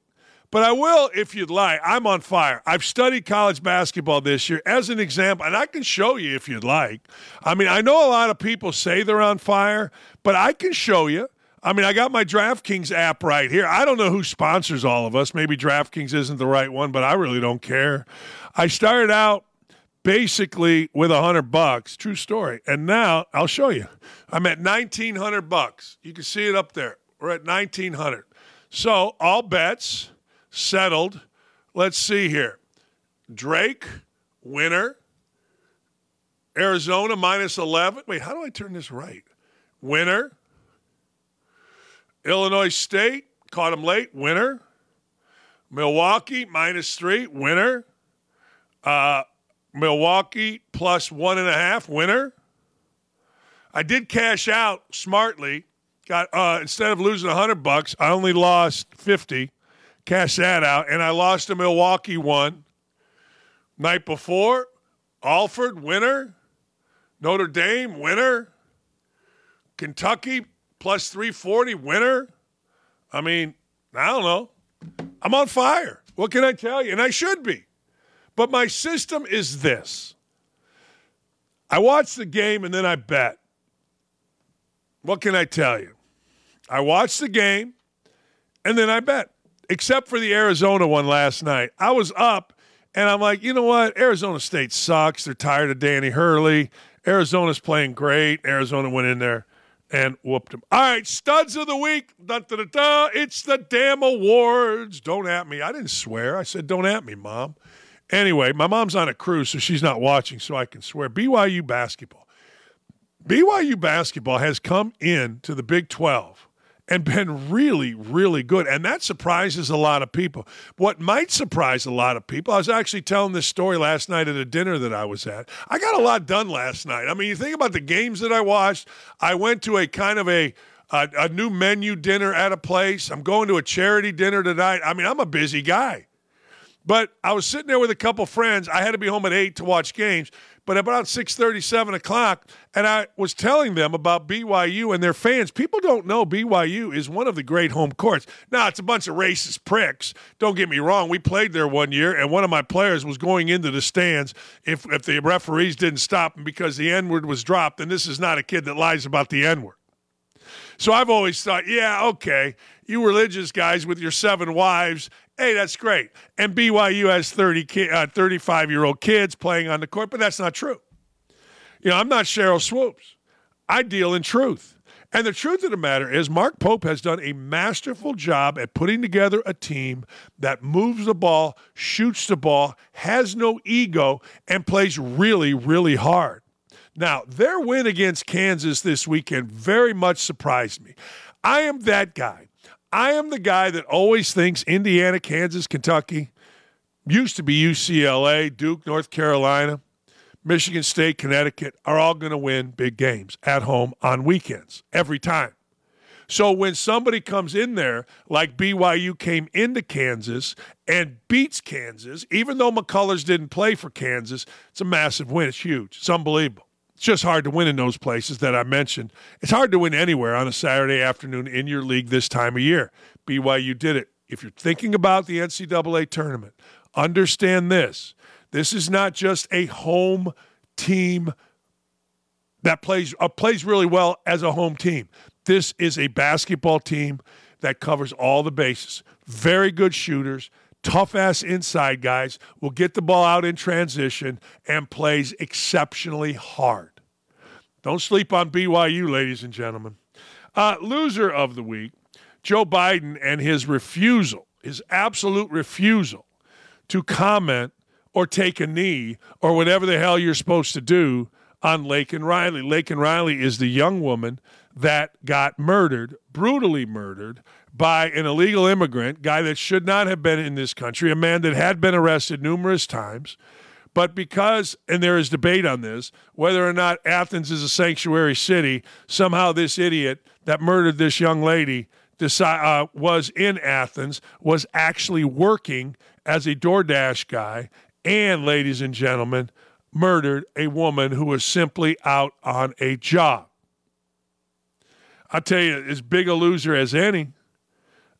But I will, if you'd like. I'm on fire. I've studied college basketball this year as an example, and I can show you if you'd like. I mean, I know a lot of people say they're on fire, but I can show you. I mean, I got my DraftKings app right here. I don't know who sponsors all of us. Maybe DraftKings isn't the right one, but I really don't care. I started out basically with a hundred bucks. True story. And now I'll show you. I'm at nineteen hundred bucks. You can see it up there. We're at nineteen hundred. So all bets settled. Let's see here. Drake, winner. Arizona minus 11. Wait, how do I turn this right? Winner. Illinois State, caught him late. Winner. Milwaukee minus three. Winner. Uh, Milwaukee plus one and a half. Winner. I did cash out smartly got uh, instead of losing hundred bucks, I only lost fifty. Cash that out, and I lost a Milwaukee one. Night before, Alford winner, Notre Dame winner, Kentucky plus three forty winner. I mean, I don't know. I'm on fire. What can I tell you? And I should be. But my system is this. I watch the game and then I bet. What can I tell you? I watched the game and then I bet, except for the Arizona one last night. I was up and I'm like, you know what? Arizona State sucks. They're tired of Danny Hurley. Arizona's playing great. Arizona went in there and whooped him. All right, studs of the week. It's the damn awards. Don't at me. I didn't swear. I said, don't at me, mom. Anyway, my mom's on a cruise, so she's not watching, so I can swear. BYU basketball. BYU basketball has come in to the Big 12 and been really, really good. And that surprises a lot of people. What might surprise a lot of people, I was actually telling this story last night at a dinner that I was at. I got a lot done last night. I mean, you think about the games that I watched, I went to a kind of a a, a new menu dinner at a place. I'm going to a charity dinner tonight. I mean, I'm a busy guy. But I was sitting there with a couple friends. I had to be home at 8 to watch games but about 6.30, 7 o'clock, and I was telling them about BYU and their fans. People don't know BYU is one of the great home courts. Now, it's a bunch of racist pricks. Don't get me wrong. We played there one year, and one of my players was going into the stands if, if the referees didn't stop him because the N-word was dropped, and this is not a kid that lies about the N-word. So I've always thought, yeah, okay, you religious guys with your seven wives, hey, that's great. And BYU has 30 uh, 35 year old kids playing on the court, but that's not true. You know, I'm not Sheryl Swoopes. I deal in truth. And the truth of the matter is, Mark Pope has done a masterful job at putting together a team that moves the ball, shoots the ball, has no ego, and plays really, really hard. Now, their win against Kansas this weekend very much surprised me. I am that guy. I am the guy that always thinks Indiana, Kansas, Kentucky, used to be UCLA, Duke, North Carolina, Michigan State, Connecticut are all going to win big games at home on weekends every time. So when somebody comes in there, like BYU came into Kansas and beats Kansas, even though McCullers didn't play for Kansas, it's a massive win. It's huge. It's unbelievable. It's just hard to win in those places that I mentioned. It's hard to win anywhere on a Saturday afternoon in your league this time of year. BYU did it. If you're thinking about the NCAA tournament, understand this. This is not just a home team that plays uh, plays really well as a home team. This is a basketball team that covers all the bases. Very good shooters, tough ass inside guys, will get the ball out in transition and plays exceptionally hard. Don't sleep on BYU, ladies and gentlemen. Uh, loser of the week, Joe Biden and his refusal, his absolute refusal to comment or take a knee or whatever the hell you're supposed to do on Laken Riley. Laken Riley is the young woman that got murdered, brutally murdered, by an illegal immigrant, guy that should not have been in this country, a man that had been arrested numerous times. But because, and there is debate on this, whether or not Athens is a sanctuary city, somehow this idiot that murdered this young lady uh, was in Athens, was actually working as a DoorDash guy, and, ladies and gentlemen, murdered a woman who was simply out on a job. I'll tell you, as big a loser as any,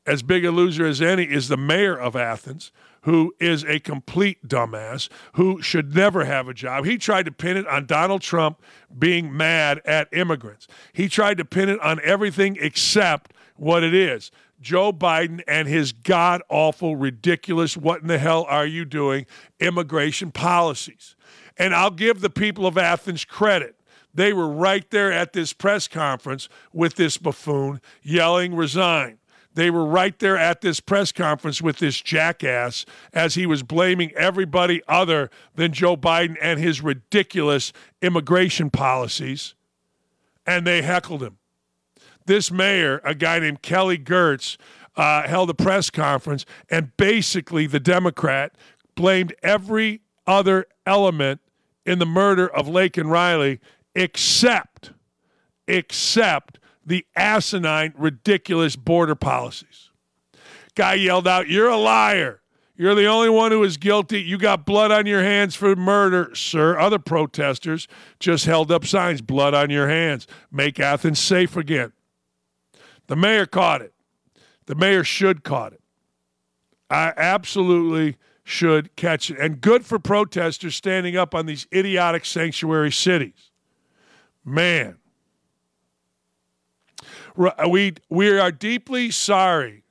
as big a loser as any is the mayor of Athens, who is a complete dumbass, who should never have a job. He tried to pin it on Donald Trump being mad at immigrants. He tried to pin it on everything except what it is. Joe Biden and his god awful, ridiculous, what in the hell are you doing immigration policies. And I'll give the people of Athens credit. They were right there at this press conference with this buffoon yelling, resign. They were right there at this press conference with this jackass as he was blaming everybody other than Joe Biden and his ridiculous immigration policies. And they heckled him this mayor, a guy named Kelly Girtz, uh, held a press conference, and basically the Democrat blamed every other element in the murder of Laken Riley except, except the asinine, ridiculous border policies. Guy yelled out, You're a liar. You're the only one who is guilty. You got blood on your hands for murder, sir. Other protesters just held up signs blood on your hands. Make Athens safe again. The mayor caught it. The mayor should caught it. I absolutely should catch it. And good for protesters standing up on these idiotic sanctuary cities. Man. Uh, we, we are deeply sorry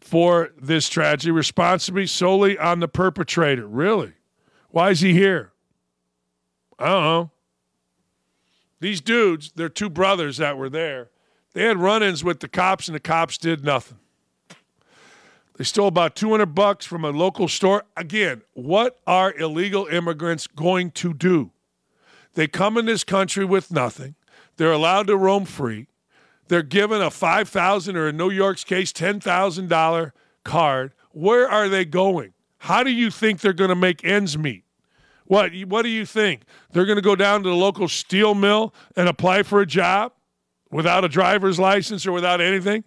for this tragedy, responsibly solely on the perpetrator. Really? Why is he here? I don't know. These dudes, they're two brothers that were there. They had run-ins with the cops, and the cops did nothing. They stole about 200 bucks from a local store. Again, what are illegal immigrants going to do? They come in this country with nothing. They're allowed to roam free. They're given a 5000 or in New York's case $10,000 card. Where are they going? How do you think they're going to make ends meet? What what do you think? They're going to go down to the local steel mill and apply for a job? without a driver's license or without anything?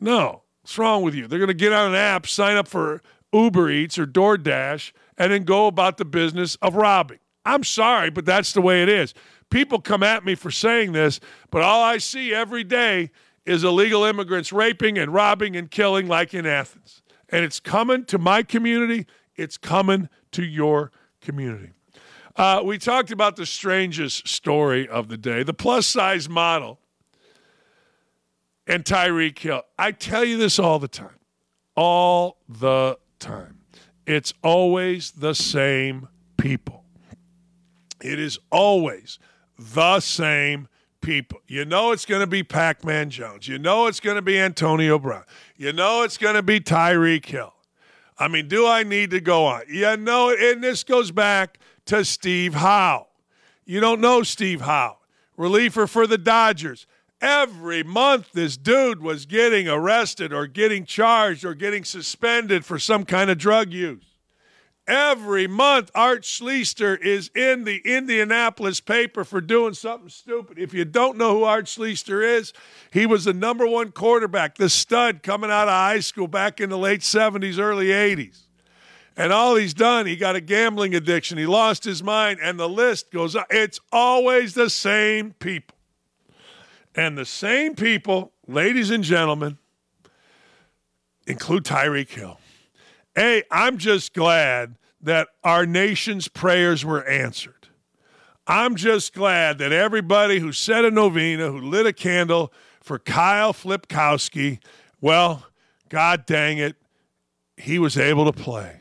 No. What's wrong with you? They're going to get on an app, sign up for Uber Eats or DoorDash, and then go about the business of robbing. I'm sorry, but that's the way it is. People come at me for saying this, but all I see every day is illegal immigrants raping and robbing and killing like in Athens. And it's coming to my community, it's coming to your community. Uh, we talked about the strangest story of the day the plus size model and Tyreek Hill. I tell you this all the time. All the time. It's always the same people. It is always the same people. You know it's going to be Pac Man Jones. You know it's going to be Antonio Brown. You know it's going to be Tyreek Hill. I mean, do I need to go on? You know, and this goes back to Steve Howe. You don't know Steve Howe, reliever for the Dodgers. Every month, this dude was getting arrested or getting charged or getting suspended for some kind of drug use. Every month, Art Schlichter is in the Indianapolis paper for doing something stupid. If you don't know who Art Schlichter is, he was the number one quarterback, the stud coming out of high school back in the late 70s, early 80s. And all he's done, he got a gambling addiction. He lost his mind, and the list goes on. It's always the same people. And the same people, ladies and gentlemen, include Tyreek Hill. Hey, I'm just glad that our nation's prayers were answered. I'm just glad that everybody who said a novena, who lit a candle for Kyle Filipowski, well, God dang it, he was able to play.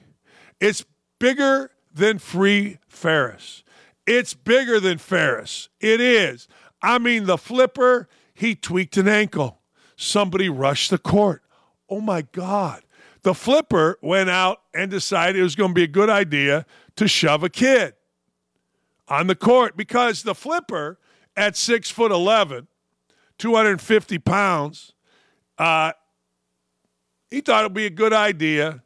It's bigger than Free Ferris. It's bigger than Ferris. It is. I mean, the flipper, he tweaked an ankle. Somebody rushed the court. Oh my God. The flipper went out and decided it was going to be a good idea to shove a kid on the court because the flipper at six foot 11, 250 pounds, uh, he thought it would be a good idea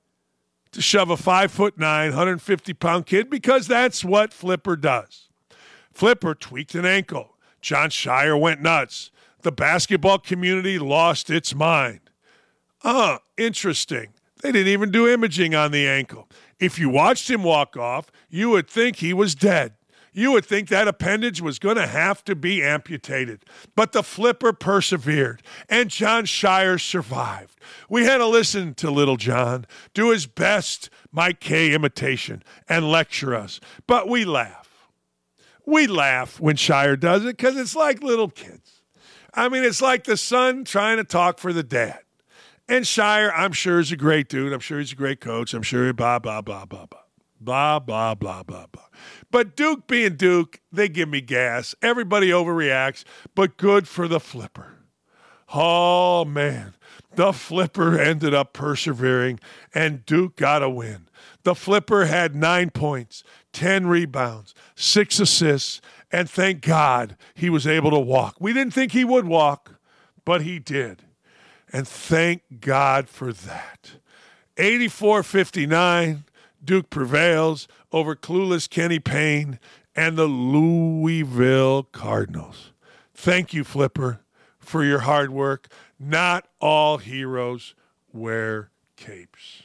to shove a five foot nine, 150 pound kid because that's what Flipper does. Flipper tweaked an ankle. Jon Scheyer went nuts. The basketball community lost its mind. Ah, interesting. They didn't even do imaging on the ankle. If you watched him walk off, you would think he was dead. You would think that appendage was going to have to be amputated. But the flipper persevered, and Jon Scheyer survived. We had to listen to Little John do his best Mike K imitation and lecture us, but we laugh. We laugh when Scheyer does it because it's like little kids. I mean, it's like the son trying to talk for the dad. And Scheyer, I'm sure, is a great dude. I'm sure he's a great coach. I'm sure blah, blah, blah, blah, blah. Blah, blah, blah, blah, blah. But Duke being Duke, they give me gas. Everybody overreacts, but good for the flipper. Oh, man. The flipper ended up persevering, and Duke got a win. The flipper had nine points, 10 rebounds, six assists, and thank God he was able to walk. We didn't think he would walk, but he did. And thank God for that. 84 59. Duke prevails over clueless Kenny Payne and the Louisville Cardinals. Thank you, Flipper, for your hard work. Not all heroes wear capes.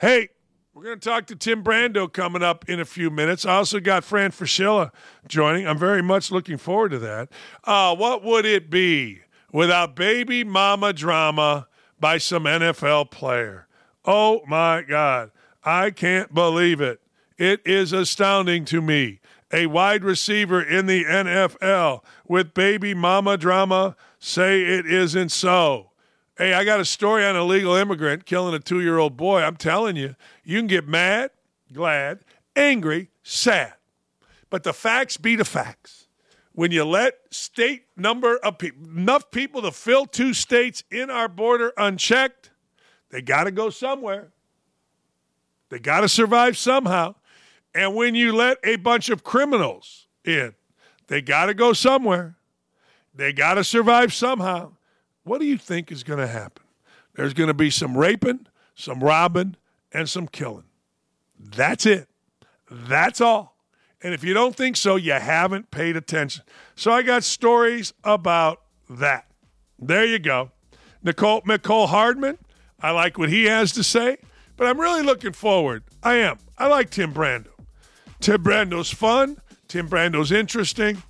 Hey, we're going to talk to Tim Brando coming up in a few minutes. I also got Fran Fraschilla joining. I'm very much looking forward to that. Uh, what would it be without baby mama drama by some NFL player? Oh my God. I can't believe it. It is astounding to me. A wide receiver in the NFL with baby mama drama say it isn't so. Hey, I got a story on a legal immigrant killing a two year old boy. I'm telling you, you can get mad, glad, angry, sad. But the facts be the facts. When you let state number of people, enough people to fill two states in our border unchecked, they got to go somewhere. They got to survive somehow. And when you let a bunch of criminals in, they got to go somewhere. They got to survive somehow. What do you think is going to happen? There's going to be some raping, some robbing, and some killing. That's it. That's all. And if you don't think so, you haven't paid attention. So I got stories about that. There you go. Nicole Mecole Hardman, I like what he has to say. But I'm really looking forward. I am. I like Tim Brando. Tim Brando's fun. Tim Brando's interesting.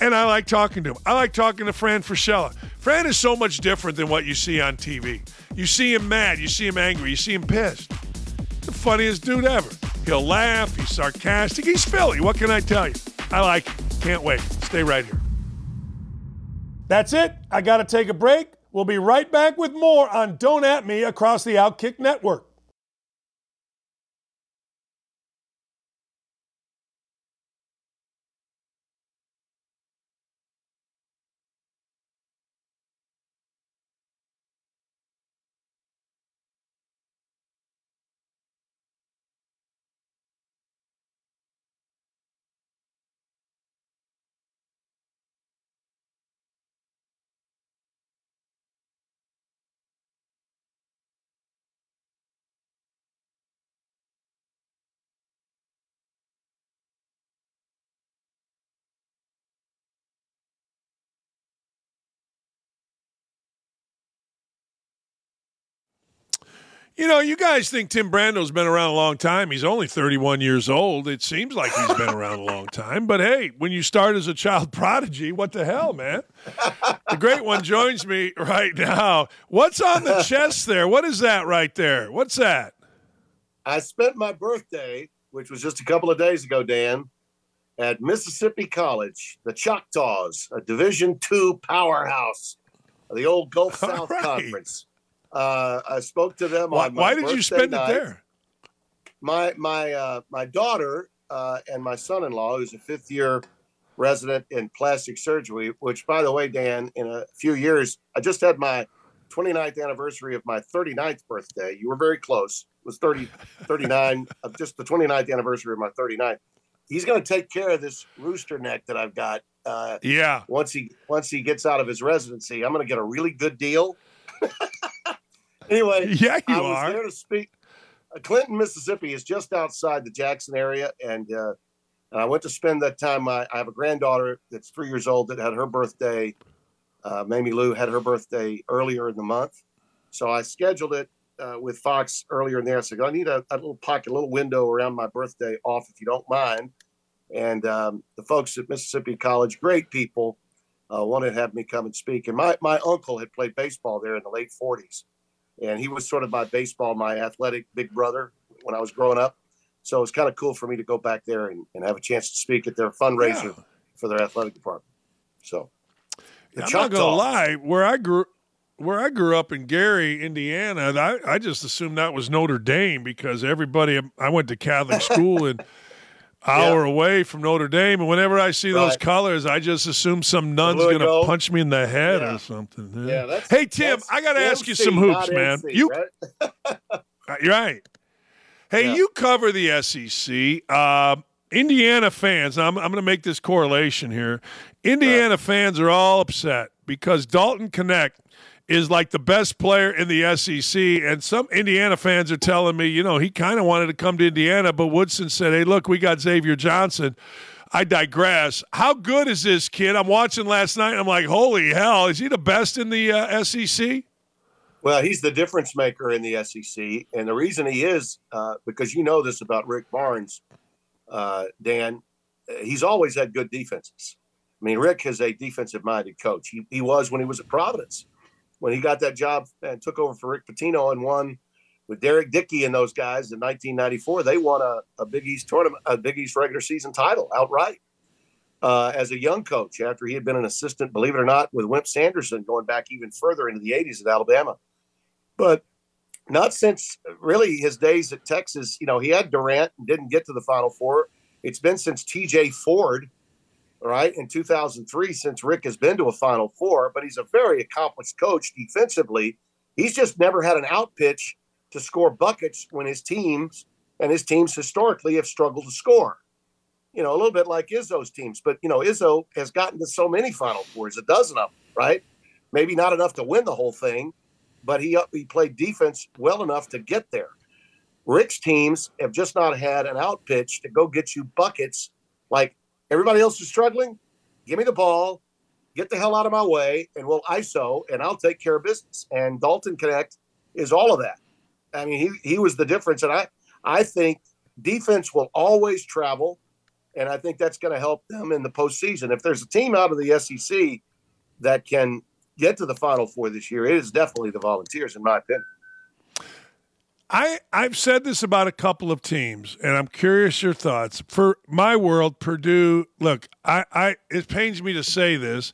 And I like talking to him. I like talking to Fran Fraschilla. Fran is so much different than what you see on TV. You see him mad. You see him angry. You see him pissed. The funniest dude ever. He'll laugh. He's sarcastic. He's Philly. What can I tell you? I like. Can't wait. Stay right here. That's it. I got to take a break. We'll be right back with more on Don't At Me across the Outkick Network. You know, you guys think Tim Brando's been around a long time. He's only 31 years old. It seems like he's been around a long time. But hey, when you start as a child prodigy, what the hell, man? The great one joins me right now. What's on the chest there? What is that right there? What's that? I spent my birthday, which was just a couple of days ago, Dan, at Mississippi College, the Choctaws, a Division two powerhouse of the old Gulf South right. Conference. Uh, I spoke to them Why, on my why did you spend night. it there? My my uh, my daughter uh, and my son-in-law, who's a fifth year resident in plastic surgery, which, by the way, Dan, in a few years, I just had my 29th anniversary of my 39th birthday. You were very close. It was 30, 39, of just the 29th anniversary of my 39th. He's going to take care of this rooster neck that I've got. Uh, Yeah. once he once he gets out of his residency, I'm going to get a really good deal. anyway, Yeah, you I was are. there to speak. Uh, Clinton, Mississippi is just outside the Jackson area, and uh, I went to spend that time. My, I have a granddaughter that's three years old that had her birthday. Uh, Mamie Lou had her birthday earlier in the month, so I scheduled it uh, with Fox earlier in there. I said, I need a, a little pocket, a little window around my birthday off, if you don't mind. And um, the folks at Mississippi College, great people, uh, wanted to have me come and speak. And my, my uncle had played baseball there in the late 40s. And he was sort of my baseball, my athletic big brother when I was growing up. So it was kind of cool for me to go back there and, and have a chance to speak at their fundraiser Yeah. for their athletic department. So the I'm not gonna lie. Where I grew, where I grew up in Gary, Indiana, I, I just assumed that was Notre Dame because everybody. I went to Catholic school and hour away from Notre Dame, and whenever I see those colors, I just assume some nun's gonna punch me in the head Yeah. or something. Yeah, that's, hey Tim, I gotta ask you some hoops, man. NC, You right? Uh, You're right. Hey, Yeah. you cover the SEC. Uh, Indiana fans, I'm, I'm going to make this correlation here. Indiana fans are all upset because Dalton Knecht is like the best player in the SEC. And some Indiana fans are telling me, you know, he kind of wanted to come to Indiana, but Woodson said, hey, look, we got Xavier Johnson. I digress. How good is this kid? I'm watching last night and I'm like, holy hell, is he the best in the uh, SEC? Well, he's the difference maker in the SEC, and the reason he is uh, because you know this about Rick Barnes, uh, Dan. He's always had good defenses. I mean, Rick is a defensive-minded coach. He, he was when he was at Providence, when he got that job and took over for Rick Pitino and won with Derek Dickey and those guys in 1994. They won a, a Big East tournament, a Big East regular season title outright. Uh, as a young coach, after he had been an assistant, believe it or not, with Wimp Sanderson, going back even further into the 80s at Alabama but not since really his days at Texas. You know, he had Durant and didn't get to the Final Four. It's been since TJ Ford, right, in 2003 since Rick has been to a Final Four, but he's a very accomplished coach defensively. He's just never had an out pitch to score buckets when his teams and his teams historically have struggled to score. You know, a little bit like Izzo's teams, but you know, Izzo has gotten to so many Final Fours, a dozen of them, right? Maybe not enough to win the whole thing, but he uh, he played defense well enough to get there. Rick's teams have just not had an out pitch to go get you buckets. Like everybody else is struggling, give me the ball, get the hell out of my way, and we'll ISO, and I'll take care of business. And Dalton Knecht is all of that. I mean, he he was the difference, and I I think defense will always travel, and I think that's going to help them in the postseason. If there's a team out of the SEC that can get to the Final Four this year, it is definitely the Volunteers, in my opinion. I I've said this about a couple of teams, and I'm curious your thoughts. For my world, Purdue. Look, I, I it pains me to say this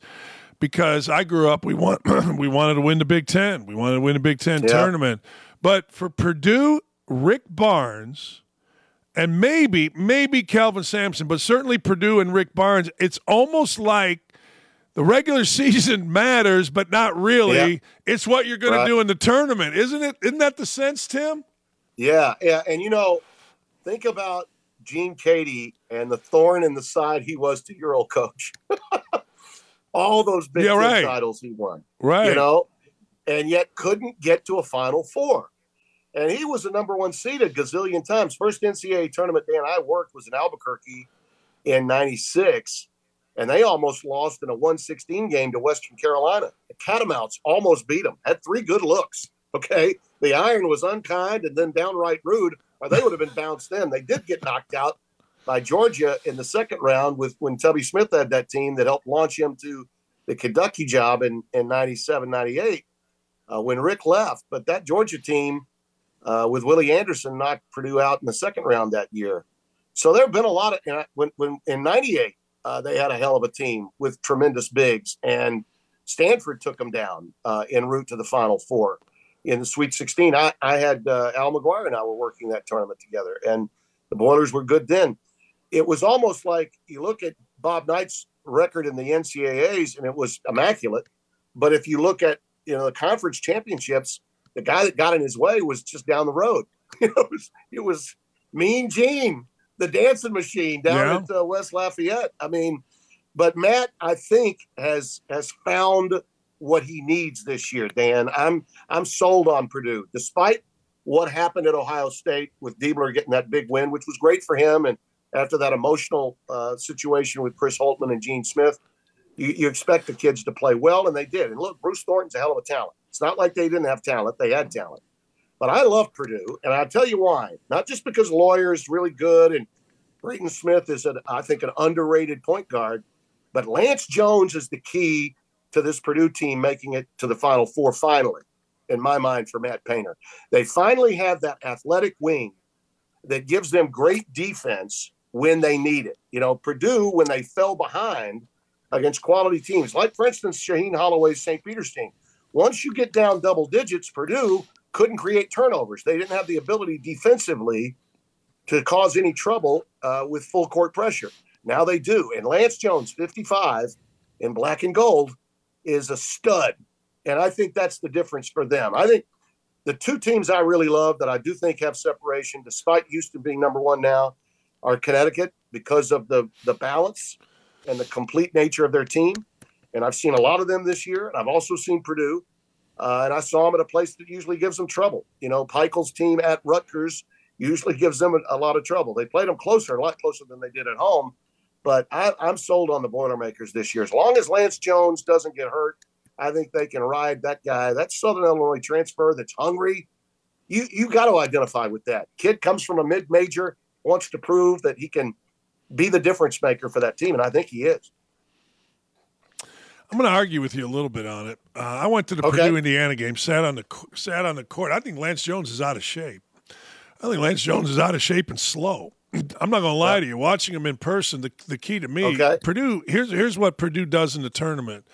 because I grew up. We want we wanted to win the Big Ten. We wanted to win the Big Ten Yeah. tournament. But for Purdue, Rick Barnes, and maybe maybe Kelvin Sampson, but certainly Purdue and Rick Barnes, it's almost like the regular season matters, but not really. Yeah. It's what you're going Right. to do in the tournament, isn't it? Isn't that the sense, Tim? Yeah, yeah, and you know, think about Gene Keady and the thorn in the side he was to your old coach. All those Big Yeah, right. titles he won, Right. you know, and yet couldn't get to a Final Four. And he was the number one seed a gazillion times. First NCAA tournament Dan I worked was in Albuquerque in '96, and they almost lost in a 116 game to Western Carolina. The Catamounts almost beat them. Had three good looks. Okay, the iron was unkind and then downright rude, or they would have been bounced in. They did get knocked out by Georgia in the second round with when Tubby Smith had that team that helped launch him to the Kentucky job in in 97, 98 uh, when Rick left. But that Georgia team uh, with Willie Anderson knocked Purdue out in the second round that year. So there have been a lot of when when in '98 uh, they had a hell of a team with tremendous bigs, and Stanford took them down uh, en route to the Final Four in the Sweet 16. I, I had uh, Al McGuire and I were working that tournament together, and the Boilers were good then. It was almost like you look at Bob Knight's record in the NCAA's, and it was immaculate. But if you look at you know the conference championships, the guy that got in his way was just down the road. It was, it was Mean Gene, the dancing machine down Yeah. at uh, West Lafayette. I mean, but Matt, I think has has found what he needs this year. Dan, I'm I'm sold on Purdue, despite what happened at Ohio State with Diebler getting that big win, which was great for him, and after that emotional uh, situation with Chris Holtmann and Gene Smith, you, you expect the kids to play well, and they did. And look, Bruce Thornton's a hell of a talent. It's not like they didn't have talent; they had talent. But I love Purdue, and I'll tell you why. Not just because Loyer is really good and Braden Smith is, an, I think, an underrated point guard, but Lance Jones is the key to this Purdue team making it to the Final Four finally, in my mind, for Matt Painter. They finally have that athletic wing that gives them great defense when they need it. You know, Purdue, when they fell behind against quality teams, like, for instance, Shaheen Holloway's St. Peter's team, once you get down double digits, Purdue couldn't create turnovers. They didn't have the ability defensively to cause any trouble uh, with full court pressure. Now they do. And Lance Jones, 55 in black and gold, is a stud. And I think that's the difference for them. I think the two teams I really love that I do think have separation, despite Houston being number one now, are Connecticut because of the the balance and the complete nature of their team. And I've seen a lot of them this year. And I've also seen Purdue. Uh, and I saw them at a place that usually gives them trouble. You know, Pikiell's team at Rutgers usually gives them a, a lot of trouble. They played them closer, a lot closer than they did at home. But I, I'm sold on the Boilermakers this year. As long as Lance Jones doesn't get hurt, I think they can ride that guy. That Southern Illinois transfer that's hungry. You you got to identify with that. Kid comes from a mid major, wants to prove that he can be the difference maker for that team, and I think he is. I'm going to argue with you a little bit on it. Uh, I went to the Okay. Purdue Indiana game, sat on the sat on the court. I think Lance Jones is out of shape. I think Lance Jones is out of shape and slow. I'm not going to lie to you. Watching him in person, the, the key to me, Okay. Purdue. Here's here's what Purdue does in the tournament.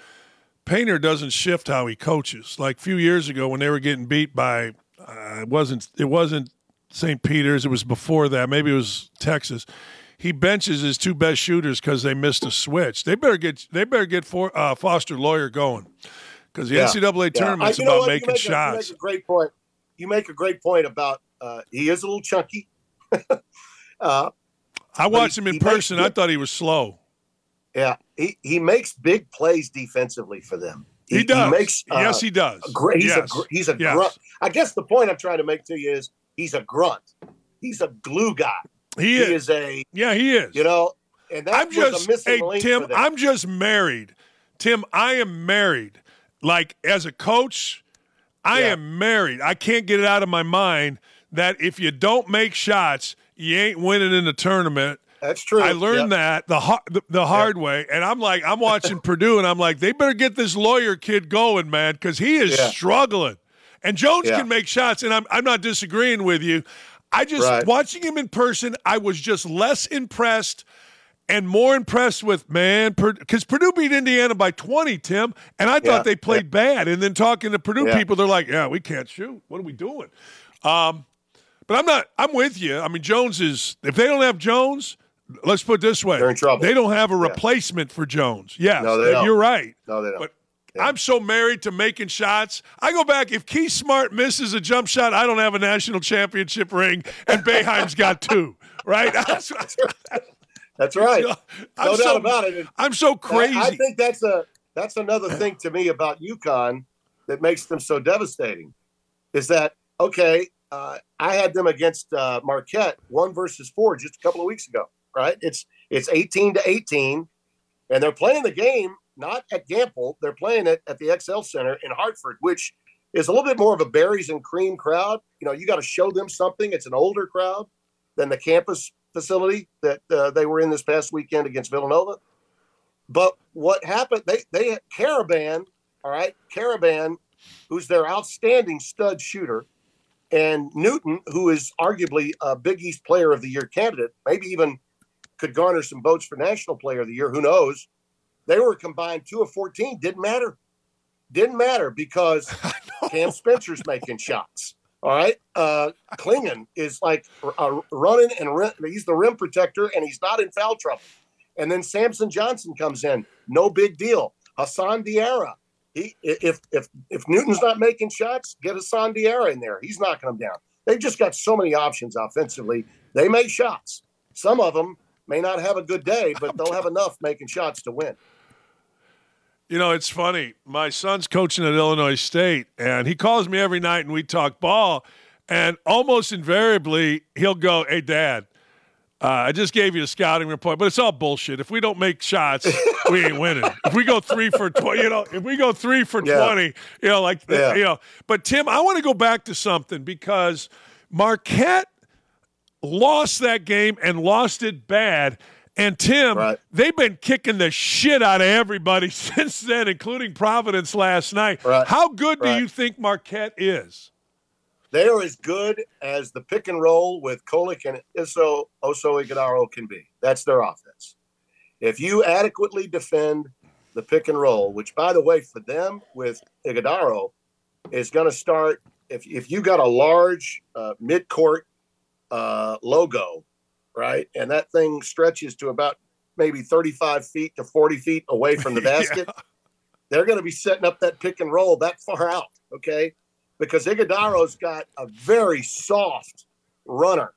Painter doesn't shift how he coaches. Like a few years ago when they were getting beat by, uh, it wasn't it wasn't St. Peter's. It was before that. Maybe it was Texas. He benches his two best shooters because they missed a switch. They better get they better get for, uh, Foster Loyer going because the Yeah. NCAA Yeah. tournament's I- about making make a- shots. You make a great point. You make a great point about uh, he is a little chunky. uh, I watched him in he makes person. I thought he was slow. yeah, he, he makes big plays defensively for them. He, does. makes uh, yes, he does. great. He's yes. a he's a Yes. grunt. I guess the point I'm trying to make to you is he's a grunt. He's a glue guy. He, He is. is a Yeah, he is. you know, and that I'm just a hey Tim. I'm just married. Tim, I am married. Like as a coach, I Yeah. am married. I can't get it out of my mind that if you don't make shots, you ain't winning in the tournament. That's true. I learned Yep. that the har- the, the hard way, and I'm like, I'm watching Purdue, and I'm like, they better get this Loyer kid going, man, because he is Yeah. struggling. And Jones Yeah. can make shots, and I'm I'm not disagreeing with you. I just Right. watching him in person, I was just less impressed. and more impressed with man because Purdue beat Indiana by 20, Tim, and I thought Yeah, they played bad. And then talking to Purdue Yeah. people, they're like, "Yeah, we can't shoot. What are we doing?" Um, but I'm not. I'm with you. I mean, Jones is. If they don't have Jones, let's put it this way: They're in trouble. They don't have a replacement for Jones. Yes, No, they don't. you're right. No, they don't. But I'm so married to making shots. I go back. If Keith Smart misses a jump shot, I don't have a national championship ring, and Boeheim's got two. Right? That's, That's right. I'm No so, doubt about it. And I'm so crazy. I think that's a that's another thing to me about UConn that makes them so devastating. Is that okay? Uh, I had them against uh, Marquette, one versus four, just a couple of weeks ago. Right? It's it's eighteen to eighteen, and they're playing the game not at Gampel. They're playing it at the XL Center in Hartford, which is a little bit more of a berries and cream crowd. You know, you got to show them something. It's an older crowd than the campus facility that uh, they were in this past weekend against Villanova. But what happened? They they Karaban, all right, Karaban, who's their outstanding stud shooter, and Newton, who is arguably a Big East Player of the Year candidate, maybe even could garner some votes for National Player of the Year. Who knows? They were combined two of fourteen. Didn't matter. Didn't matter because Cam Spencer's making shots. All right. Uh, Clingan is like uh, running and rim, he's the rim protector and he's not in foul trouble. And then Samson Johnson comes in. No big deal. Hassan Diarra. He if if if Newton's not making shots, get Hassan Diarra in there. He's knocking them down. They've just got so many options offensively. They make shots. Some of them may not have a good day, but they'll have enough making shots to win. You know, it's funny. My son's coaching at Illinois State, and he calls me every night and we talk ball. And almost invariably, he'll go, Hey, Dad, uh, I just gave you a scouting report, but it's all bullshit. If we don't make shots, we ain't winning. If we go three for 20, you know, if we go three for Yeah. 20, you know, like, Yeah. you know. But, Tim, I want to go back to something because Marquette lost that game and lost it bad. And Tim, Right. they've been kicking the shit out of everybody since then, including Providence last night. Right. How good do you think Marquette is? They are as good as the pick and roll with Kolek and Iso Oso Ighodaro can be. That's their offense. If you adequately defend the pick and roll, which by the way, for them with Ighodaro, is going to start if if you got a large uh, mid court uh, logo, right, and that thing stretches to about maybe thirty five feet to forty feet away from the Yeah. basket, they're going to be setting up that pick and roll that far out. Okay, because Ighodaro's got a very soft runner.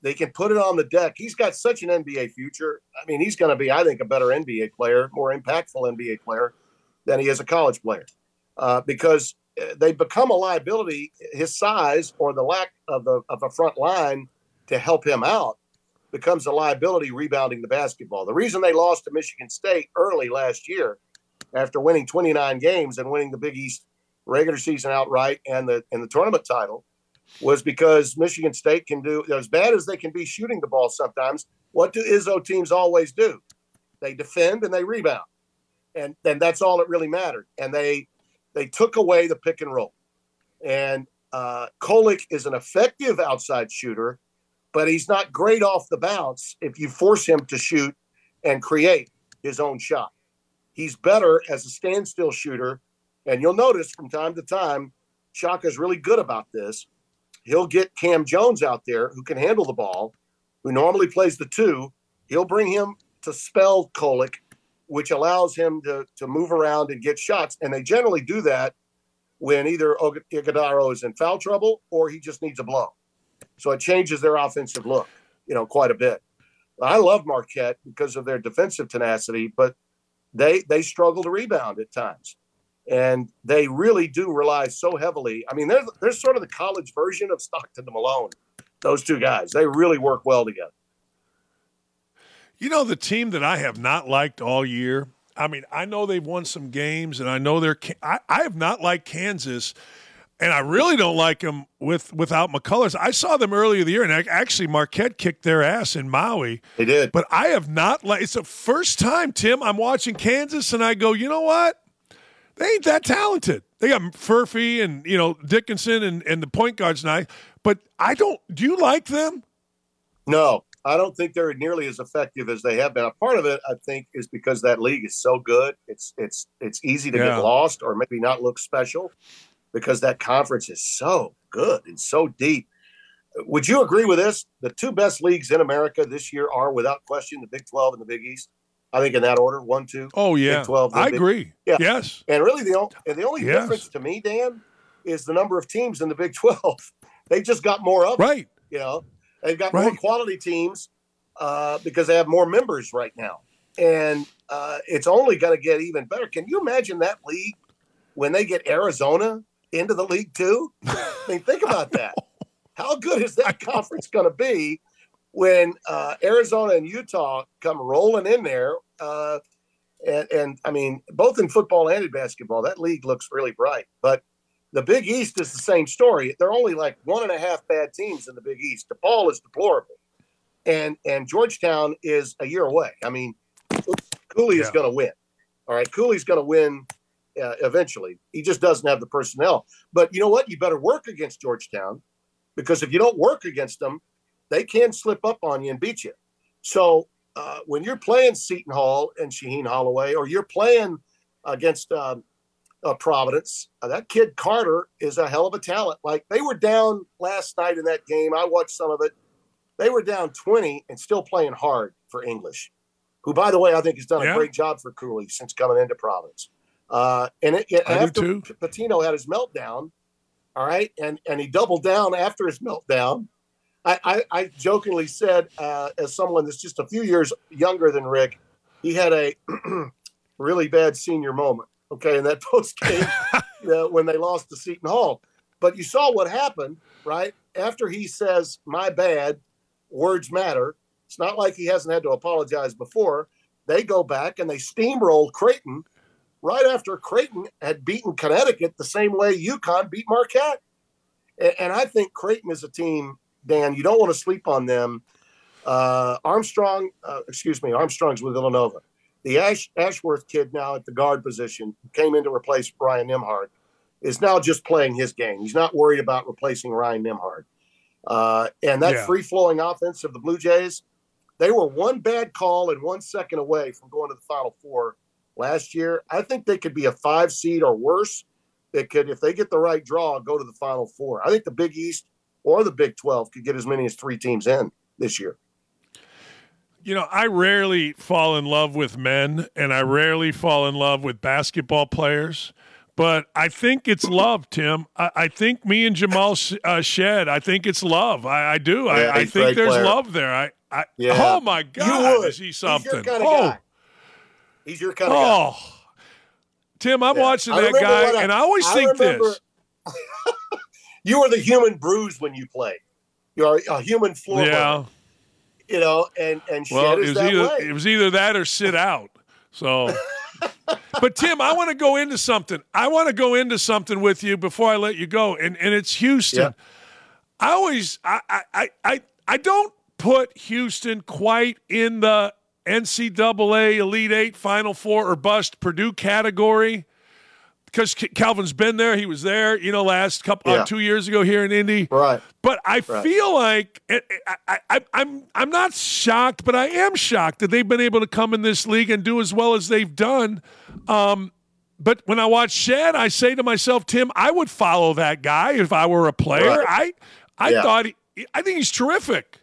They can put it on the deck. He's got such an NBA future. I mean, he's going to be, I think, a better NBA player, more impactful NBA player than he is a college player, uh, because they become a liability. His size or the lack of the of a front line to help him out becomes a liability rebounding the basketball. The reason they lost to Michigan State early last year, after winning 29 games and winning the Big East regular season outright and the and the tournament title was because Michigan State can do as bad as they can be shooting the ball sometimes. What do Izzo teams always do? They defend and they rebound, and and that's all that really mattered. And they they took away the pick and roll, and uh, Kolek is an effective outside shooter, but he's not great off the bounce if you force him to shoot and create his own shot. He's better as a standstill shooter and you'll notice from time to time, Shaka's really good about this. He'll get Cam Jones out there who can handle the ball, who normally plays the two. He'll bring him to spell Kolek, which allows him to, to move around and get shots. And they generally do that when either Ighodaro is in foul trouble or he just needs a blow. So it changes their offensive look, you know, quite a bit. I love Marquette because of their defensive tenacity, but they they struggle to rebound at times and they really do rely so heavily. I mean, they're they're sort of the college version of Stockton to Malone. Those two guys, they really work well together. You know, the team that I have not liked all year. I mean, I know they've won some games, and I know they're. I, I have not liked Kansas, and I really don't like them with without McCullers. I saw them earlier the year, and ac- actually Marquette kicked their ass in Maui. They did. But I have not like. It's the first time, Tim. I'm watching Kansas, and I go, you know what? They ain't that talented. They got Furphy and you know Dickinson and and the point guards nice, but I don't. Do you like them? No, I don't think they're nearly as effective as they have been. A part of it, I think, is because that league is so good. It's it's it's easy to Yeah. get lost or maybe not look special because that conference is so good and so deep. Would you agree with this? The two best leagues in America this year are, without question, the Big Twelve and the Big East. I think in that order, one, two. Oh yeah, Big 12, I big- agree. Yeah. Yes. And really, the only and the only Yes. difference to me, Dan, is the number of teams in the Big Twelve. They just got more of them. Right. You know, they've got more quality teams uh, because they have more members right now, and uh, it's only going to get even better. Can you imagine that league when they get Arizona into the league too? I mean, think about that. How good is that conference going to be when uh, Arizona and Utah come rolling in there? Uh, and, and I mean, both in football and in basketball, that league looks really bright. But the Big East is the same story. They're only like one and a half bad teams in the Big East. DePaul is deplorable, and and Georgetown is a year away. I mean, Cooley is going to win. All right, Cooley's going to win uh, eventually. He just doesn't have the personnel. But you know what? You better work against Georgetown because if you don't work against them, they can slip up on you and beat you. So uh, when you're playing Seton Hall and Shaheen Holloway, or you're playing against um, uh, Providence, uh, that kid Carter is a hell of a talent. Like they were down last night in that game. I watched some of it. They were down 20 and still playing hard for English, who, by the way, I think has done Yeah. a great job for Cooley since coming into Providence. Uh, and it, it- after. Pitino had his meltdown, all right, and and he doubled down after his meltdown. I, I, I jokingly said, uh, as someone that's just a few years younger than Rick, he had a really bad senior moment. Okay, in that post game uh, when they lost to Seton Hall. But you saw what happened, right? After he says, "My bad," words matter. It's not like he hasn't had to apologize before. They go back and they steamroll Creighton right after Creighton had beaten Connecticut the same way UConn beat Marquette. And, and I think Creighton is a team, Dan, you don't want to sleep on them. Uh, Armstrong, uh, excuse me, Armstrong's with Villanova. The Ash, Ashworth kid now at the guard position came in to replace Brian Nembhard is now just playing his game. He's not worried about replacing Ryan Nembhard. Uh, and that Yeah. free flowing offense of the Blue Jays, they were one bad call and one second away from going to the Final Four last year. I think they could be a five seed or worse. They could, if they get the right draw, go to the Final Four. I think the Big East or the Big 12 could get as many as three teams in this year. You know, I rarely fall in love with men and I rarely fall in love with basketball players, but I think it's love, Tim. I, I think me and Jamal Sh- uh, Shead, I think it's love. I, I do. Yeah, I, I think there's player. love there. I, I Yeah. Oh, my God. you would. Is he He's your something? kind of oh, guy. He's your kind of guy. oh. Tim, I'm Yeah. watching that guy, and I always think remember- this. you are the human bruise when you play. You're a human floor Yeah. burner, you know, and and Well, it was that either way. it was either that or sit out. So, but Tim, I want to go into something. I want to go into something with you before I let you go, and and it's Houston. Yeah. I always I I I I, I don't put Houston quite in the NCAA Elite Eight, Final Four, or bust Purdue category. Because Kelvin's been there, he was there, you know, last couple Yeah. uh, two years ago here in Indy. right. But I Right. feel like I, I, I, I'm I'm not shocked, but I am shocked that they've been able to come in this league and do as well as they've done. Um, but when I watch Shead, I say to myself, Tim, I would follow that guy if I were a player. I I Yeah. thought he, I think he's terrific.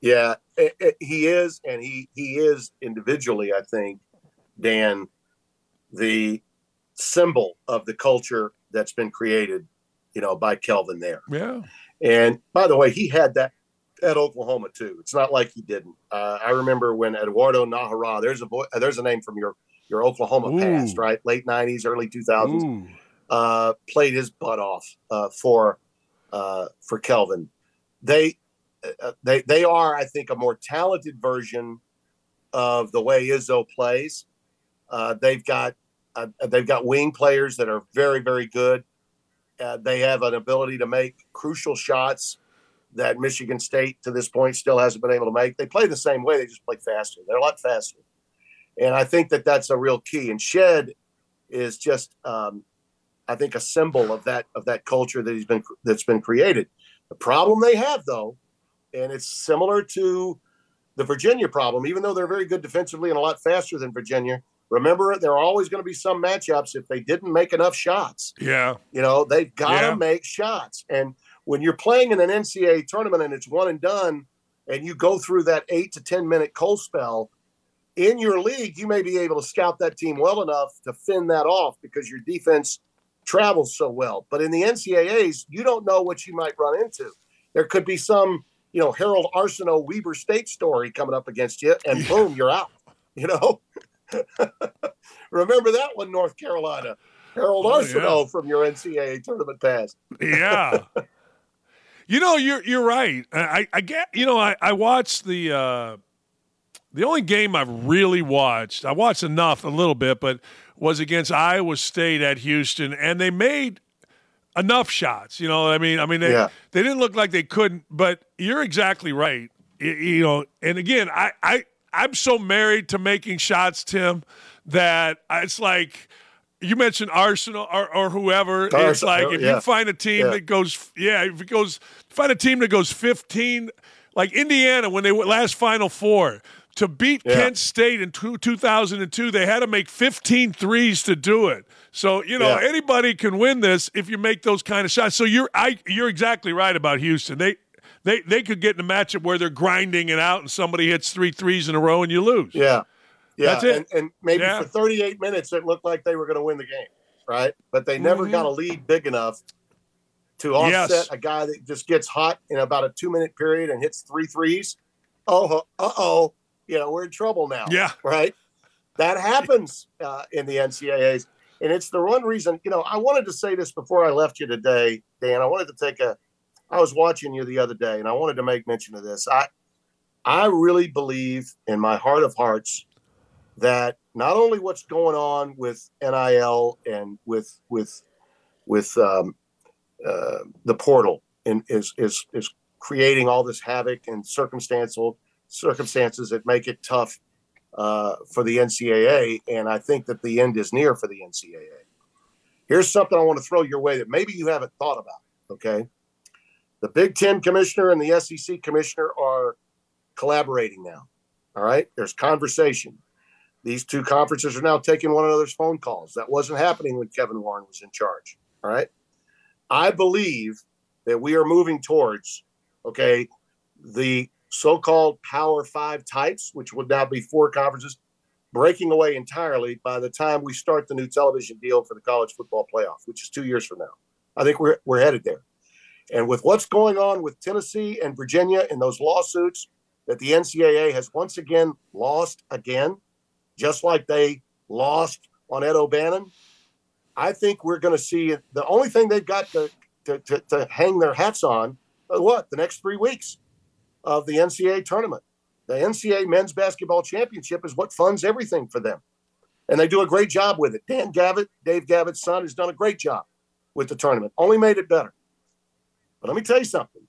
Yeah, it, it- he is, and he he is individually. I think Dan, the symbol of the culture that's been created, you know, by Kelvin there. Yeah. And by the way, he had that at Oklahoma too. It's not like he didn't. Uh, I remember when Eduardo Najera. There's a boy, uh, there's a name from your your Oklahoma Ooh. past, right? Late '90s, early 2000s. Uh, played his butt off uh, for uh, for Kelvin. They uh, they they are, I think, a more talented version of the way Izzo plays. Uh, they've got uh, they've got wing players that are very very good. Uh, they have an ability to make crucial shots that Michigan State to this point still hasn't been able to make. They play the same way; they just play faster. They're a lot faster, and I think that that's a real key. And Shead is just um, I think a symbol of that of that culture that he's been that's been created. The problem they have though, and it's similar to the Virginia problem, even though they're very good defensively and a lot faster than Virginia, remember there are always going to be some matchups if they didn't make enough shots. Yeah. You know, they've got to Yeah. make shots. And when you're playing in an NCAA tournament and it's one and done, and you go through that eight to 10 minute cold spell, in your league, you may be able to scout that team well enough to fend that off because your defense travels so well. But in the NCAAs, you don't know what you might run into. There could be some, you know, Harold Arceneaux Weber State story coming up against you, and Yeah. boom, you're out. You know, remember that one, North Carolina. Harold Oh, Arceneaux from your NCAA tournament pass. Yeah. you know, you're you're right. I, I, get you know, I, I watched the uh the only game I've really watched, I watched enough a little bit, but was against Iowa State at Houston, and they made enough shots. You know, I mean, I mean, they, Yeah. they didn't look like they couldn't. But you're exactly right. Y- You know, and again, I, I, I'm so married to making shots, Tim, that it's like you mentioned Arsenal or, or whoever. it's like if yeah. you find a team Yeah. that goes, yeah, if it goes, find a team that goes 15, like Indiana when they went last Final Four. To beat Yeah. Kent State in two, 2002, they had to make 15 threes to do it. So, you know, anybody can win this if you make those kind of shots. So you're I you're exactly right about Houston. They they they could get in a matchup where they're grinding it out and somebody hits three threes in a row and you lose. Yeah. Yeah. That's it. And, and maybe Yeah. for 38 minutes, it looked like they were going to win the game, right? But they never Mhm. got a lead big enough to offset Yes. a guy that just gets hot in about a two minute period and hits three threes. Oh, uh oh. You know, we're in trouble now. Yeah. Right. That happens uh, in the NCAAs. And it's the one reason, you know, I wanted to say this before I left you today, Dan. I wanted to take a, I was watching you the other day and I wanted to make mention of this. I, I really believe in my heart of hearts that not only what's going on with NIL and with with with um, uh, the portal and is is is creating all this havoc and circumstantial circumstances that make it tough uh, for the NCAA, and I think that the end is near for the NCAA. Here's something I want to throw your way that maybe you haven't thought about. Okay, the Big Ten commissioner and the SEC commissioner are collaborating now. All right, there's conversation. These two conferences are now taking one another's phone calls. That wasn't happening when Kevin Warren was in charge. All right. I believe that we are moving towards, okay, the so called Power Five types, which would now be four conferences, breaking away entirely by the time we start the new television deal for the college football playoff, which is two years from now. I think we're, we're headed there. And with what's going on with Tennessee and Virginia in those lawsuits that the NCAA has once again lost again, just like they lost on Ed O'Bannon, I think we're going to see the only thing they've got to, to, to, to hang their hats on, uh, what, the next three weeks of the NCAA tournament. The NCAA men's basketball championship is what funds everything for them. And they do a great job with it. Dan Gavitt, Dave Gavitt's son, has done a great job with the tournament, only made it better. But let me tell you something.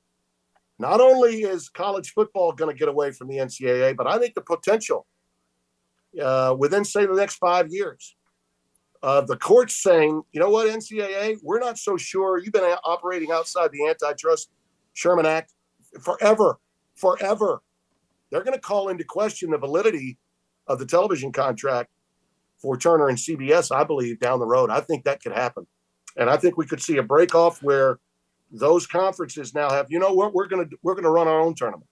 Not only is college football going to get away from the NCAA, but I think the potential uh, within, say, the next five years of the courts saying, you know what, NCAA, we're not so sure. You've been a- operating outside the antitrust Sherman Act forever, forever. They're going to call into question the validity of the television contract for Turner and CBS, I believe, down the road. I think that could happen. And I think we could see a break off where those conferences now have, you know what, we're going to we're going to run our own tournament.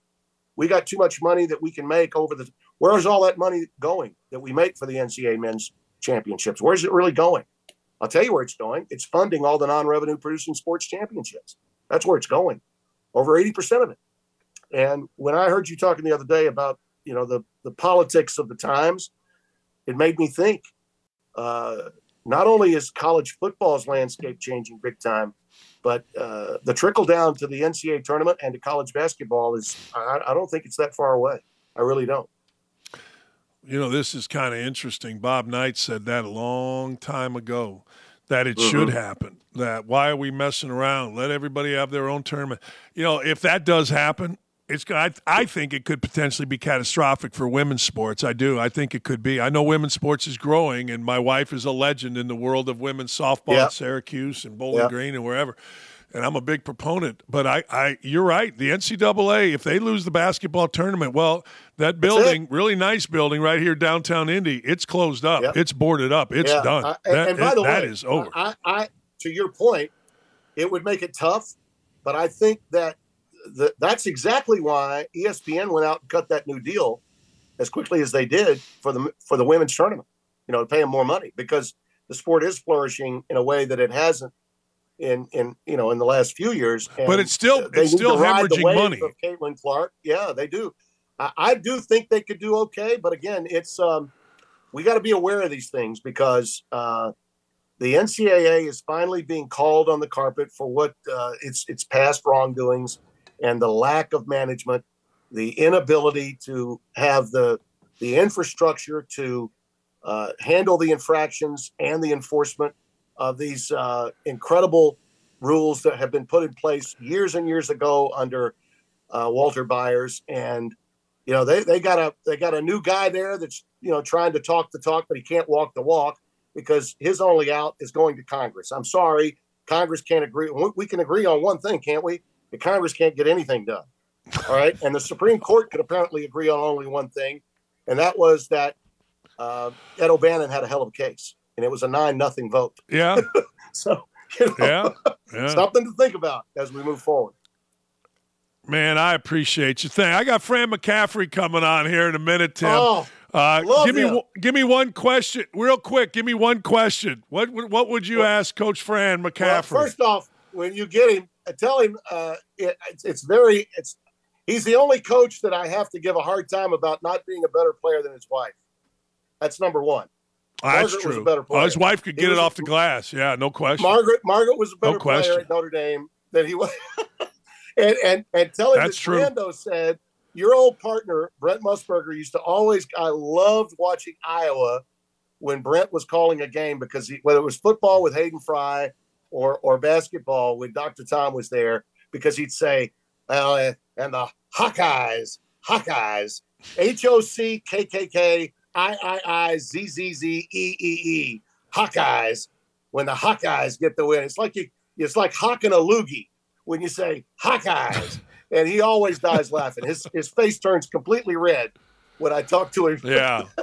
We got too much money that we can make over the where's all that money going that we make for the NCAA men's championships? Where's it really going? I'll tell you where it's going. It's funding all the non-revenue producing sports championships. That's where it's going. Over 80% of it. And when I heard you talking the other day about, you know, the the politics of the times, it made me think uh, not only is college football's landscape changing big time, but uh, the trickle down to the NCAA tournament and to college basketball is, I, I don't think it's that far away. I really don't. You know, this is kind of interesting. Bob Knight said that a long time ago that it Mhm. should happen. That why are we messing around? Let everybody have their own tournament. You know, if that does happen, it's I, I think it could potentially be catastrophic for women's sports. I do. I think it could be. I know women's sports is growing, and my wife is a legend in the world of women's softball at Syracuse and Bowling. Green and wherever. and I'm a big proponent. But I, I, you're right. The NCAA, if they lose the basketball tournament, well, that building, really nice building right here downtown Indy, it's closed up. Yep. It's boarded up. It's Yeah, done. I- and, that, and by it- the way, is over. I, I, to your point, it would make it tough, but I think that the, that's exactly why ESPN went out and cut that new deal as quickly as they did for the for the women's tournament. You know, to pay them more money because the sport is flourishing in a way that it hasn't in in you know in the last few years. But it's still- they it's still to ride the hemorrhaging money. Of Caitlin Clark, yeah, they do. I, I do think they could do okay, but again, it's um, we got to be aware of these things because uh, the NCAA is finally being called on the carpet for what uh, its its past wrongdoings and the lack of management, the inability to have the the infrastructure to uh, handle the infractions and the enforcement of these uh, incredible rules that have been put in place years and years ago under uh, Walter Byers and you know they, they got a they got a new guy there that's you know trying to talk the talk but he can't walk the walk because his only out is going to Congress. I'm sorry, Congress can't agree. We, we can agree on one thing, can't we? The Congress can't get anything done. All right, and the Supreme Court could apparently agree on only one thing, and that was that uh, Ed O'Bannon had a hell of a case, and it was a nine nothing vote. yeah, So you know, yeah, yeah. something to think about as we move forward. Man, I appreciate you. Thank. I got Fran McCaffery coming on here in a minute, Tim. Oh, Uh, give me him. give me one question, real quick. Give me one question. What would- what would you ask Coach Fran McCaffery? Well, McCaffery? first off, when you get him, uh, tell him uh, it, it's, it's very it's he's the only coach that I have to give a hard time about not being a better player than his wife. That's number one. Oh, That's Margaret true. better Oh, his wife could He get it was a- off the glass. Yeah, no question. Margaret Margaret was a better question. player at Notre Dame than he was. and and and tell him That's that true. Brando said your old partner Brent Musburger used to always. I loved watching Iowa when Brent was calling a game because he, whether it was football with Hayden Fry or or basketball when Dr. Tom was there, because he'd say, "Well, eh, and the Hawkeyes, Hawkeyes, H O C K K K I I I Z Z Z E E E, Hawkeyes." When the Hawkeyes get the win, it's like you, it's like hawking a loogie when you say Hawkeyes, and he always dies laughing. His his face turns completely red when I talk to him. Yeah.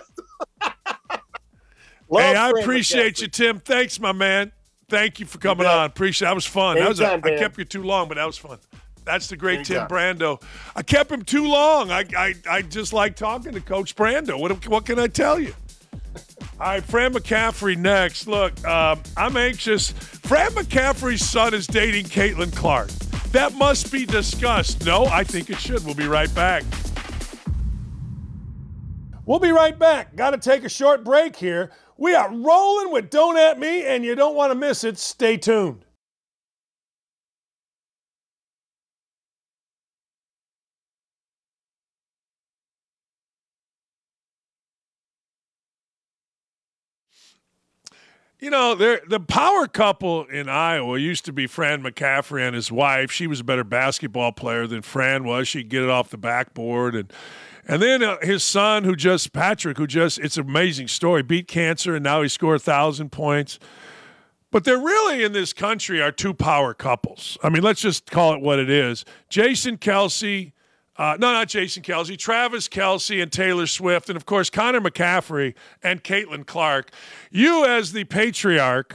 Hey, I appreciate McCaffery. you, Tim. Thanks, my man. Thank you for coming bet. on. Appreciate. That was fun. That was a, I kept you too long, but that was fun. That's the great. Tim Brando. I kept him too long. I, I I just like talking to Coach Brando. What what can I tell you? All right, Fran McCaffery next. Look, um, I'm anxious. Fran McCaffery's son is dating Caitlin Clark. That must be discussed. No, I think it should. We'll be right back. We'll be right back. Got to take a short break here. We are rolling with Don't At Me, and you don't want to miss it. Stay tuned. You know, the power couple in Iowa used to be Fran McCaffery and his wife. She was a better basketball player than Fran was. She'd get it off the backboard and and then uh, his son, who just Patrick, who just it's an amazing story, beat cancer and now he scored a thousand points. But there really in this country are two power couples. I mean, let's just call it what it is. Jason Kelce, uh, no, not Jason Kelce, Travis Kelce and Taylor Swift, and of course Connor McCaffery and Caitlin Clark. You, as the patriarch,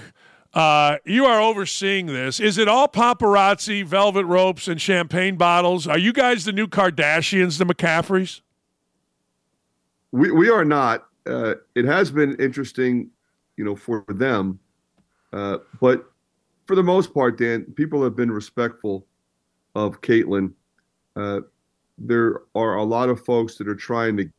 uh, you are overseeing this. Is it all paparazzi, velvet ropes, and champagne bottles? Are you guys the new Kardashians, the McCaffreys? We we are not. Uh, it has been interesting, you know, for them, uh, but for the most part, Dan, people have been respectful of Caitlin. Uh, there are a lot of folks that are trying to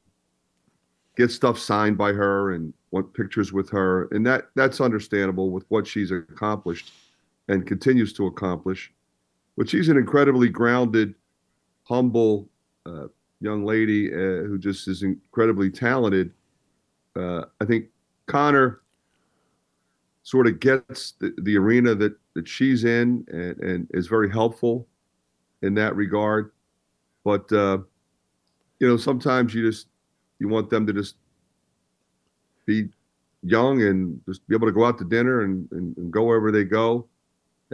get stuff signed by her and want pictures with her, and that that's understandable with what she's accomplished and continues to accomplish. But she's an incredibly grounded, humble. Uh, young lady uh, who just is incredibly talented. Uh, I think Connor sort of gets the, the arena that, that she's in and, and is very helpful in that regard. But, uh, you know, sometimes you just, you want them to just be young and just be able to go out to dinner and, and, and go wherever they go.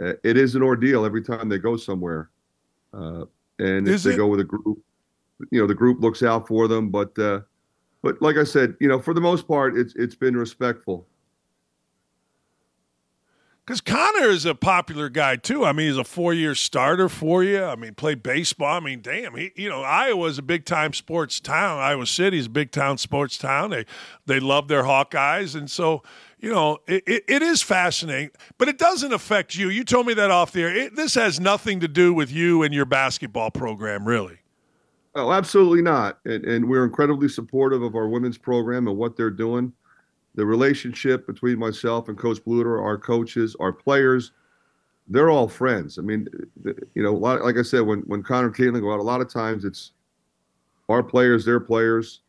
uh, it is an ordeal every time they go somewhere. Uh, and Is if they it? go with a group, you know, the group looks out for them. But uh, but like I said, you know, for the most part, it's it's been respectful. Because Connor is a popular guy too. I mean, he's a four-year starter for you. I mean, played baseball. I mean, damn, he, you know, Iowa's a big-time sports town. Iowa City's a big-town sports town. They they love their Hawkeyes, and so you know, it, it, it is fascinating. But it doesn't affect you. You told me that off the air. It, this has nothing to do with you and your basketball program, really. Oh, absolutely not. And, and we're incredibly supportive of our women's program and what they're doing. The relationship between myself and Coach Bluder, our coaches, our players, they're all friends. I mean, you know, lot, like I said, when when Connor and Caitlin go out, a lot of times it's our players, their players.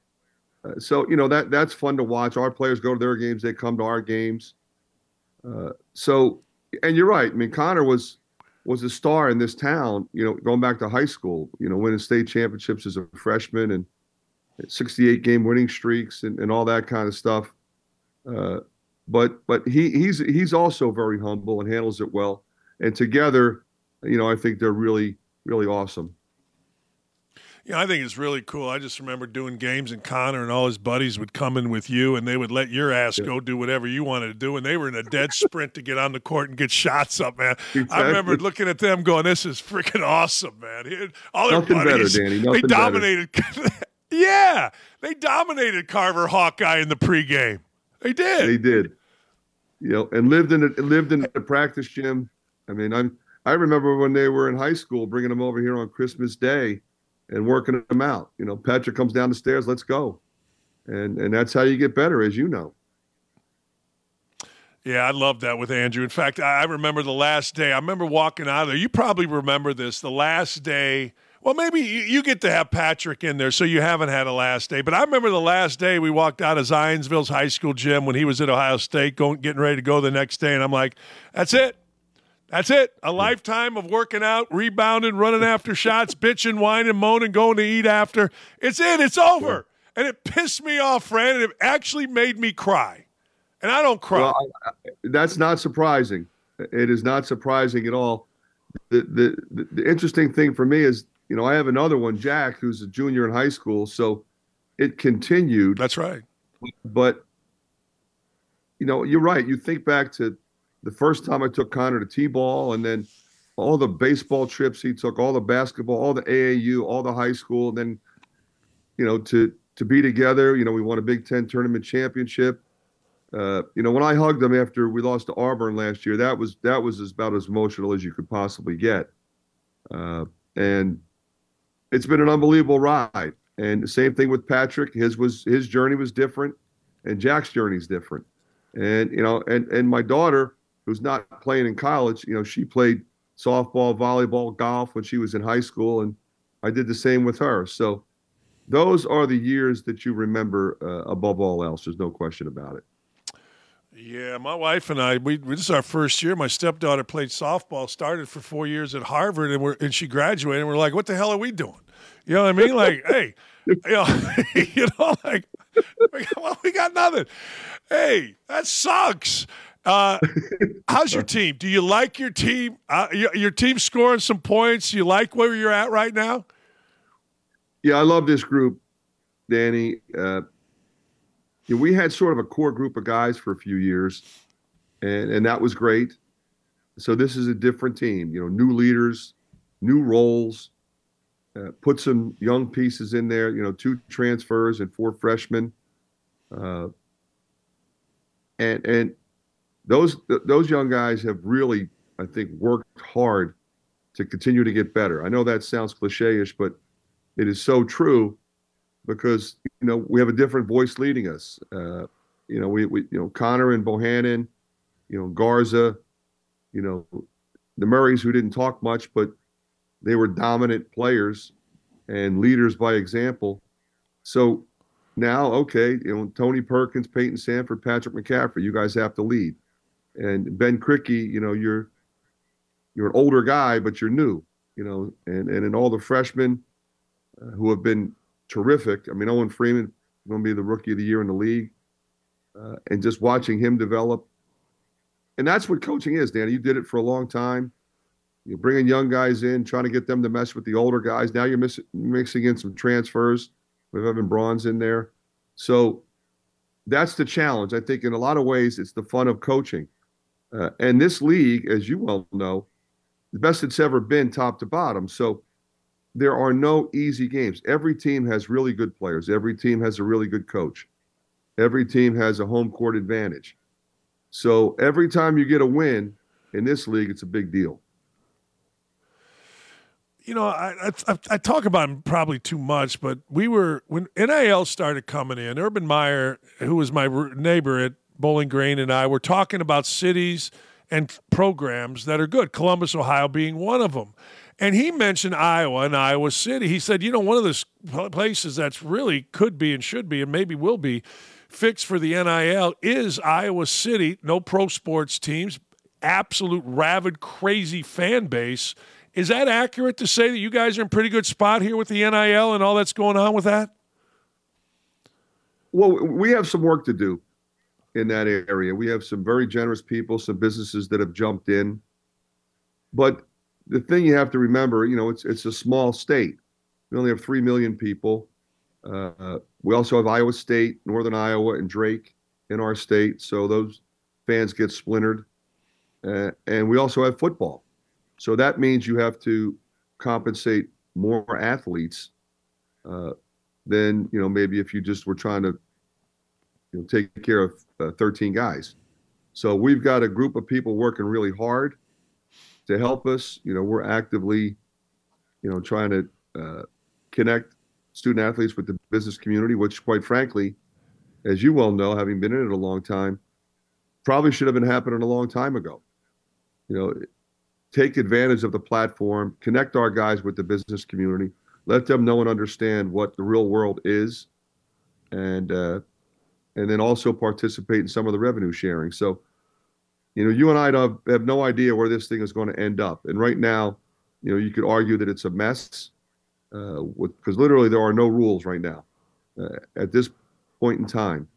Uh, so you know that that's fun to watch. Our players go to their games, they come to our games. Uh, so, and you're right. I mean, Connor was was a star in this town, you know, going back to high school, you know, winning state championships as a freshman and 68 game winning streaks and, and all that kind of stuff. Uh, but but he he's he's also very humble and handles it well. And together, you know, I think they're really really awesome. Yeah, I think it's really cool. I just remember doing games, and Connor and all his buddies would come in with you, and they would let your ass go do whatever you wanted to do, and they were in a dead sprint to get on the court and get shots up, man. I remember looking at them, going, "This is freaking awesome, man!" All their Nothing better, buddies, Danny, they nothing better. dominated. yeah, they dominated Carver Hawkeye in the pregame. They did. They did, you know, and lived in the, lived in the practice gym. I mean, I'm I remember when they were in high school, bringing them over here on Christmas Day, and working them out. You know, Patrick comes down the stairs, let's go, and and that's how you get better, as you know. Yeah, I love that with Andrew. In fact, I I remember the last day. I remember walking out of there. You probably remember this. The last day. Well, maybe you, you get to have Patrick in there, so you haven't had a last day. But I remember the last day we walked out of Zionsville's high school gym when he was at Ohio State, going getting ready to go the next day, and I'm like, "That's it, that's it. A lifetime of working out, rebounding, running after shots, bitching, whining, moaning, going to eat after. It's it. It's over." And it pissed me off, Fran, and it actually made me cry. And I don't cry. Well, I, that's not surprising. It is not surprising at all. The the the interesting thing for me is, you know, I have another one, Jack, who's a junior in high school, so it continued. That's right. But you know, you're right. You think back to the first time I took Connor to T-ball, and then all the baseball trips he took, all the basketball, all the AAU, all the high school, and then you know to to be together. You know, we won a Big Ten tournament championship. Uh, you know, when I hugged him after we lost to Auburn last year, that was that was as- about as emotional as you could possibly get. Uh, and it's been an unbelievable ride. And the same thing with Patrick. His was his journey was different, and Jack's journey is different. And you know, and and my daughter, who's not playing in college, you know, she played softball, volleyball, golf when she was in high school, and I did the same with her. So those are the years that you remember uh, above all else. There's no question about it. Yeah, my wife and I, we this is our first year. My stepdaughter played softball, started for four years at Harvard, and we're and she graduated. And we're like, what the hell are we doing? You know what I mean? Like, hey, you know, you know, like, we got, well, we got nothing. Hey, that sucks. Uh, how's your team? Do you like your team? Uh, your, your team scoring some points? You like where you're at right now? Yeah, I love this group, Danny. Uh, you know, we had sort of a core group of guys for a few years, and and that was great. So this is a different team. You know, new leaders, new roles. Uh, put some young pieces in there. You know, two transfers and four freshmen. Uh, and and those th- those young guys have really, I think, worked hard to continue to get better. I know that sounds cliche-ish, but it is so true because you know we have a different voice leading us. Uh, you know, we, we you know Connor and Bohannon, you know Garza, you know the Murrays who didn't talk much, but they were dominant players and leaders by example. So now, okay, you know Tony Perkins, Payton Sandfort, Patrick McCaffery, you guys have to lead. And Ben Krikke, you know you're you're an older guy, but you're new. You know, and and in all the freshmen uh, who have been terrific. I mean, Owen Freeman going to be the rookie of the year in the league, uh, and just watching him develop. and that's what coaching is, Dan. You did it for a long time. You're bringing young guys in, trying to get them to mess with the older guys. Now you're mixing in some transfers with Even Brauns in there. So that's the challenge. I think in a lot of ways, it's the fun of coaching. Uh, and this league, as you well know, the best it's ever been top to bottom. So there are no easy games. Every team has really good players. Every team has a really good coach. Every team has a home court advantage. So every time you get a win in this league, it's a big deal. You know, I, I, I talk about him probably too much, but we were when NIL started coming in. Urban Meyer, who was my neighbor at Bowling Green, and I were talking about cities and programs that are good. Columbus, Ohio, being one of them. And he mentioned Iowa and Iowa City. He said, you know, one of the places that's really could be and should be and maybe will be fixed for the NIL is Iowa City. No pro sports teams, absolute rabid, crazy fan base. Is that accurate to say that you guys are in pretty good spot here with the NIL and all that's going on with that? Well, we have some work to do in that area. We have some very generous people, some businesses that have jumped in. But the thing you have to remember, you know, it's it's a small state. We only have three million people. Uh, we also have Iowa State, Northern Iowa, and Drake in our state, so those fans get splintered. Uh, and we also have football, so that means you have to compensate more athletes uh, than you know maybe if you just were trying to you know take care of uh, 13 guys. So we've got a group of people working really hard to help us. You know, we're actively, you know, trying to uh, connect student athletes with the business community, which, quite frankly, as you well know, having been in it a long time, probably should have been happening a long time ago. You know, take advantage of the platform, connect our guys with the business community, let them know and understand what the real world is, and uh, and then also participate in some of the revenue sharing. So you know, you and I have, have no idea where this thing is going to end up. And right now, you know, you could argue that it's a mess, uh, because literally there are no rules right now uh, at this point in time.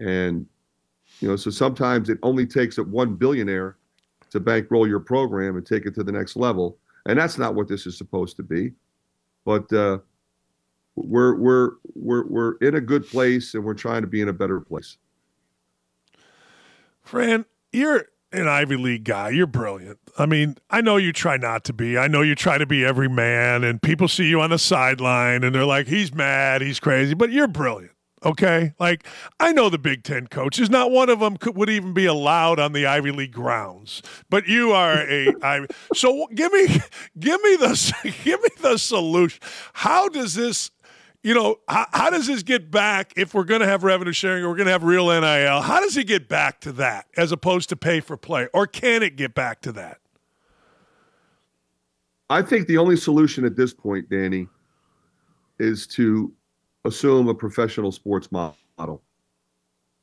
And you know, so sometimes it only takes a one billionaire to bankroll your program and take it to the next level, and that's not what this is supposed to be. But uh, we're we're we're we're in a good place, and we're trying to be in a better place. Fran, you're an Ivy League guy. You're brilliant. I mean, I know you try not to be. I know you try to be every man, and people see you on the sideline and they're like, he's mad, he's crazy, but you're brilliant. Okay, like I know the Big Ten coaches. Not one of them could, would even be allowed on the Ivy League grounds. But you are a. I, so give me, give me the, give me the solution. How does this you know, how, how, does this get back if we're going to have revenue sharing or we're going to have real NIL? How does it get back to that as opposed to pay for play? Or can it get back to that? I think the only solution at this point, Danny, is to assume a professional sports model.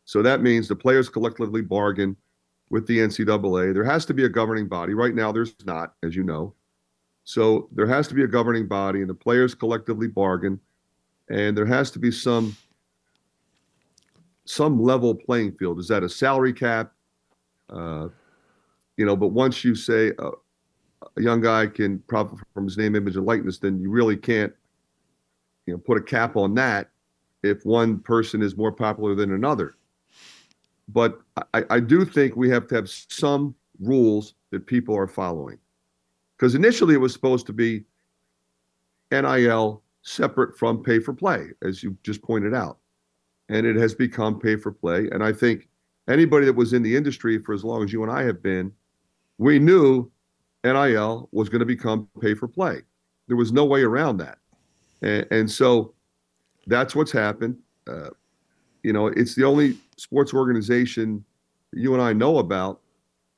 So that means the players collectively bargain with the NCAA. There has to be a governing body. Right now, there's not, as you know. So there has to be a governing body, and the players collectively bargain and there has to be some some level playing field. Is that a salary cap? Uh, you know, but once you say a, a young guy can profit from his name, image, and likeness, then you really can't, you know, put a cap on that if one person is more popular than another. But I, I do think we have to have some rules that people are following. Because initially it was supposed to be NIL separate from pay for play, as you just pointed out. And it has become pay for play. And I think anybody that was in the industry for as long as you and I have been, we knew NIL was going to become pay for play. There was no way around that. And, and so that's what's happened. Uh, you know, it's the only sports organization you and I know about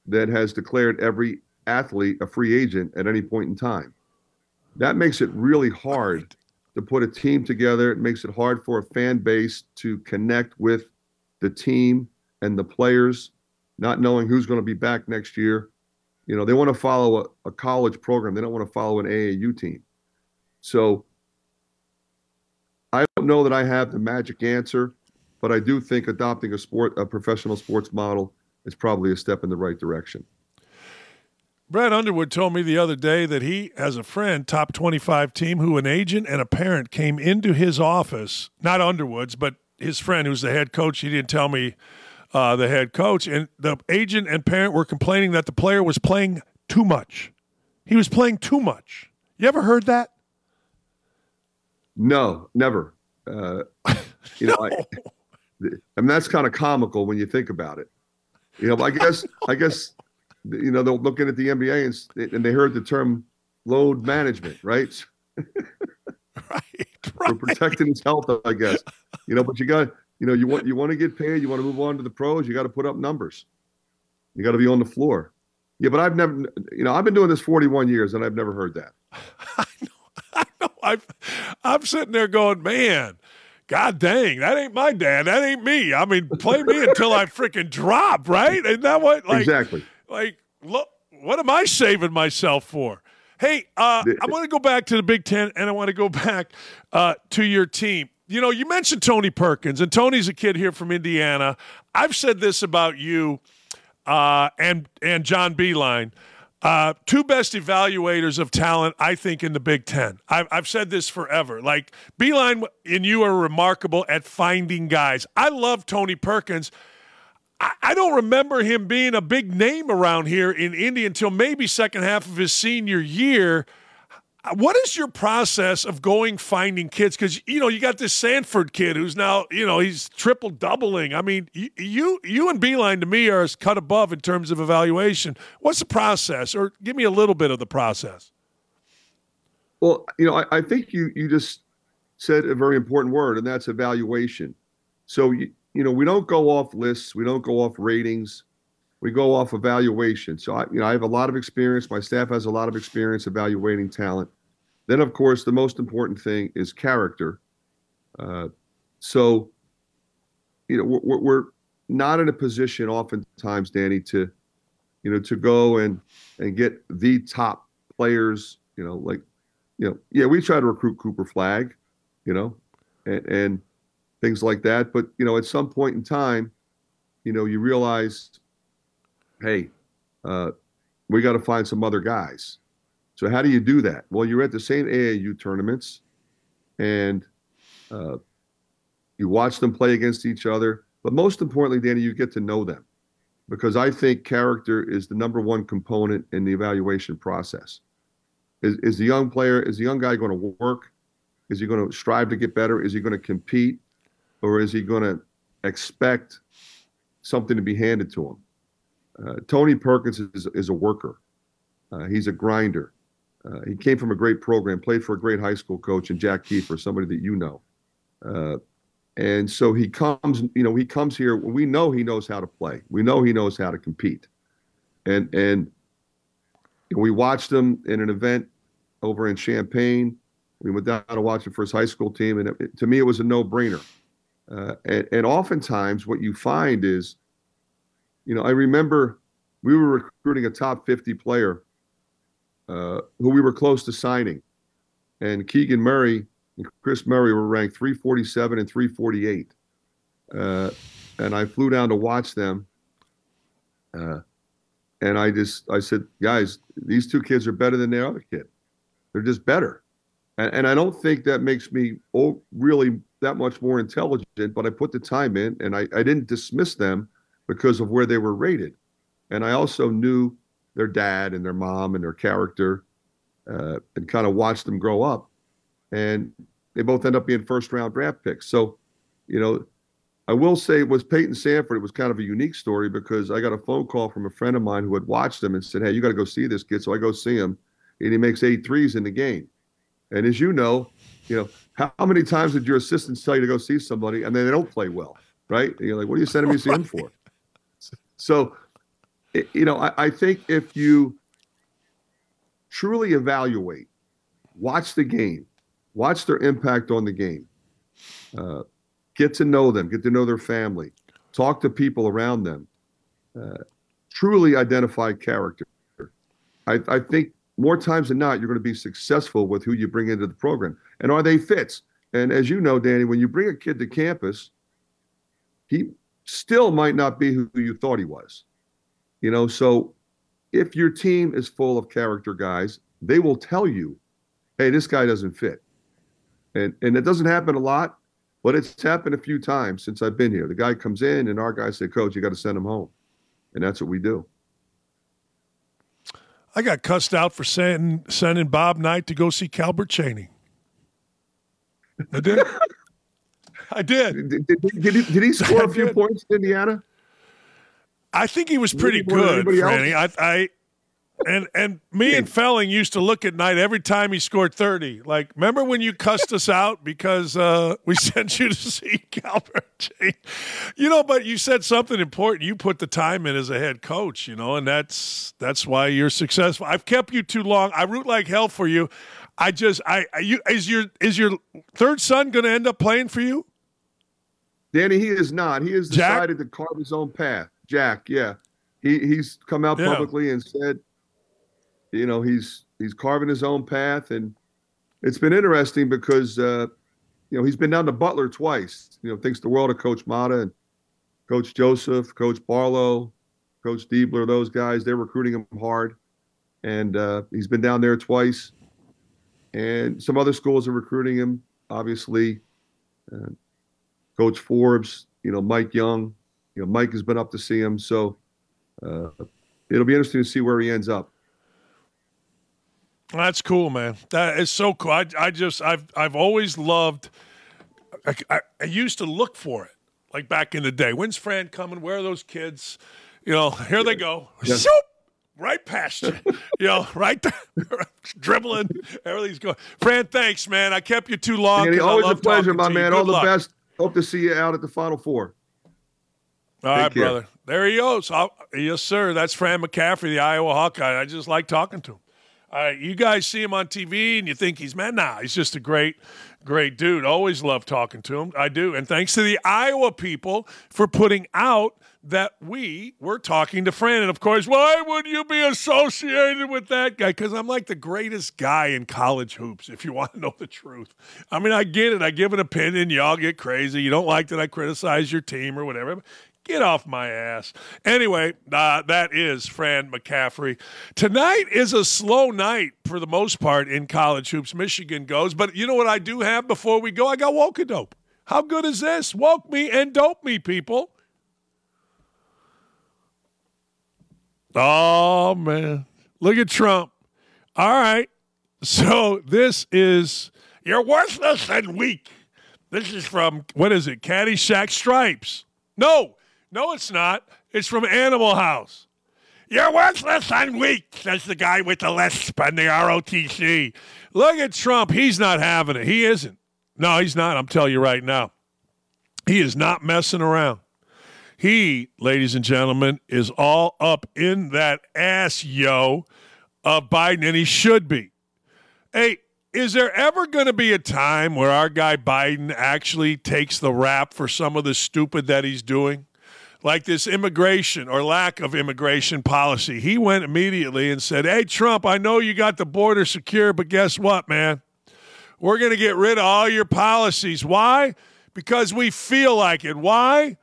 that has declared every athlete a free agent at any point in time. That makes it really hard to put a team together. It makes it hard for a fan base to connect with the team and the players, not knowing who's going to be back next year. You know, they want to follow a, a college program. They don't want to follow an AAU team. So I don't know that I have the magic answer, but I do think adopting a sport, a professional sports model is probably a step in the right direction. Brad Underwood told me the other day that he has a friend, top 25 team, who an agent and a parent came into his office, not Underwood's, but his friend who's the head coach. He didn't tell me uh, the head coach. And the agent and parent were complaining that the player was playing too much. He was playing too much. You ever heard that? No, never. Uh, you know, I, I mean, that's kind of comical when you think about it. You know, I guess, I guess you know, they're looking at the NBA and, and they heard the term load management, right? right, right. For protecting his health, I guess. You know, but you got, you know, you want you want to get paid, you want to move on to the pros, you got to put up numbers. You got to be on the floor. Yeah, but I've never, you know, I've been doing this 41 years and I've never heard that. I know, I know. i I'm sitting there going, man, God dang, that ain't my dad. That ain't me. I mean, play me until I freaking drop, right? Isn't that what? Like, exactly. Like, look, what am I saving myself for? Hey, uh, I want to go back to the Big Ten, and I want to go back uh, to your team. You know, you mentioned Tony Perkins, and Tony's a kid here from Indiana. I've said this about you uh, and and John Beilein. Uh, two best evaluators of talent, I think, in the Big Ten. I've, I've said this forever. Like, Beilein and you are remarkable at finding guys. I love Tony Perkins. I don't remember him being a big name around here in Indy until maybe second half of his senior year. What is your process of going finding kids? Because you know you got this Sandfort kid who's now you know he's triple doubling. I mean, you you and Beilein to me are cut above in terms of evaluation. What's the process, or give me a little bit of the process? Well, you know, I, I think you you just said a very important word, and that's evaluation. So you, you know, we don't go off lists, we don't go off ratings, we go off evaluation. So I, you know, I have a lot of experience. My staff has a lot of experience evaluating talent. Then, of course, the most important thing is character. Uh, so, you know, we're, we're not in a position oftentimes, Danny, to, you know, to go and and get the top players. You know, like, you know, yeah, we try to recruit Cooper Flagg, you know, and, and things like that. But you know, at some point in time, you know, you realize, hey, uh, we got to find some other guys. So how do you do that? Well, you're at the same AAU tournaments, and uh, you watch them play against each other. But most importantly, Danny, you get to know them, because I think character is the number one component in the evaluation process. Is, is the young player, is the young guy going to work? Is he going to strive to get better? Is he going to compete? Or is he going to expect something to be handed to him? Uh, Tony Perkins is, is a worker. Uh, he's a grinder. Uh, he came from a great program, played for a great high school coach, and Jack Keefer, somebody that you know. Uh, and so he comes, you know, he comes here. We know he knows how to play. We know he knows how to compete. And and we watched him in an event over in Champaign. We went down to watch him for his high school team, and it, to me, it was a no-brainer. Uh, and, and oftentimes, what you find is, you know, I remember we were recruiting a top 50 player uh, who we were close to signing. And Keegan Murray and Chris Murray were ranked 347 and 348. Uh, and I flew down to watch them. Uh, and I just, I said, guys, these two kids are better than the other kid. They're just better. And, and I don't think that makes me really that much more intelligent, but I put the time in and I, I didn't dismiss them because of where they were rated. And I also knew their dad and their mom and their character uh, and kind of watched them grow up. And they both end up being first round draft picks. So, you know, I will say it was Payton Sandfort. It was kind of a unique story because I got a phone call from a friend of mine who had watched him and said, Hey, you got to go see this kid. So I go see him and he makes eight threes in the game. And as you know, you know, how, how, many times did your assistants tell you to go see somebody and then they don't play well, right? And you're like, what are you sending me to see him for? So, you know, I, I think if you truly evaluate, watch the game, watch their impact on the game, uh, get to know them, get to know their family, talk to people around them, uh, truly identify character. I, I think more times than not, you're going to be successful with who you bring into the program. And are they fits? And as you know, Danny, when you bring a kid to campus, he still might not be who you thought he was. You know, so if your team is full of character guys, they will tell you, hey, this guy doesn't fit. And and it doesn't happen a lot, but it's happened a few times since I've been here. The guy comes in and our guys say, Coach, you got to send him home. And that's what we do. I got cussed out for sending sending Bob Knight to go see Calbert Cheaney. I did. I did. Did, did, did, he, did he score a few points in Indiana? I think he was pretty good, Franny. I, I and and me and Felling used to look at Knight every time he scored 30. Like, remember when you cussed us out because uh, we sent you to see Calbert? you know, but you said something important. You put the time in as a head coach, you know, and that's that's why you're successful. I've kept you too long. I root like hell for you. I just I you is your is your third son going to end up playing for you? Danny, he is not. He has decided Jack? to carve his own path. Jack, yeah. He he's come out yeah. publicly and said you know he's he's carving his own path, and it's been interesting because uh, you know he's been down to Butler twice. You know, thinks the world of Coach Matta and Coach Joseph, Coach Barlow, Coach Diebler. Those guys they're recruiting him hard, and uh, he's been down there twice. And some other schools are recruiting him. Obviously, uh, Coach Forbes, you know Mike Young, you know Mike has been up to see him. So uh, it'll be interesting to see where he ends up. That's cool, man. That is so cool. I, I just I've I've always loved. I, I, I, used to look for it, like back in the day. When's Fran coming? Where are those kids? You know, here they go. Yes. Shoop! Right past you. you know, right there, dribbling. Everything's going. Fran, thanks, man. I kept you too long. Andy, always a pleasure, my man. All luck. the best. Hope to see you out at the Final Four. All Take right, care. brother. There he goes. I'll, yes, sir. That's Fran McCaffery, the Iowa Hawkeye. I just like talking to him. All right, you guys see him on TV and you think he's man. Nah, he's just a great, great dude. Always love talking to him. I do. And thanks to the Iowa people for putting out that we were talking to Fran. And of course, why would you be associated with that guy? Because I'm like the greatest guy in college hoops, if you want to know the truth. I mean, I get it. I give an opinion. Y'all get crazy. You don't like that I criticize your team or whatever. Get off my ass. Anyway, uh, that is Fran McCaffery. Tonight is a slow night for the most part in college hoops. Michigan goes. But you know what I do have before we go? I got woke and dope. How good is this? Woke me and dope me, people. Oh, man. Look at Trump. All right. So this is You're Worthless and Weak. This is from, what is it? Caddyshack Stripes. No, no, it's not. It's from Animal House. You're worthless and weak, says the guy with the lisp and the ROTC. Look at Trump. He's not having it. He isn't. No, he's not. I'm telling you right now. He is not messing around. He, ladies and gentlemen, is all up in that ass, yo, of Biden, and he should be. Hey, is there ever going to be a time where our guy Biden actually takes the rap for some of the stupid that he's doing? like this immigration or lack of immigration policy. He went immediately and said, Hey, Trump, I know you got the border secure, but guess what, man? We're going to get rid of all your policies. Why? Because we feel like it. Why?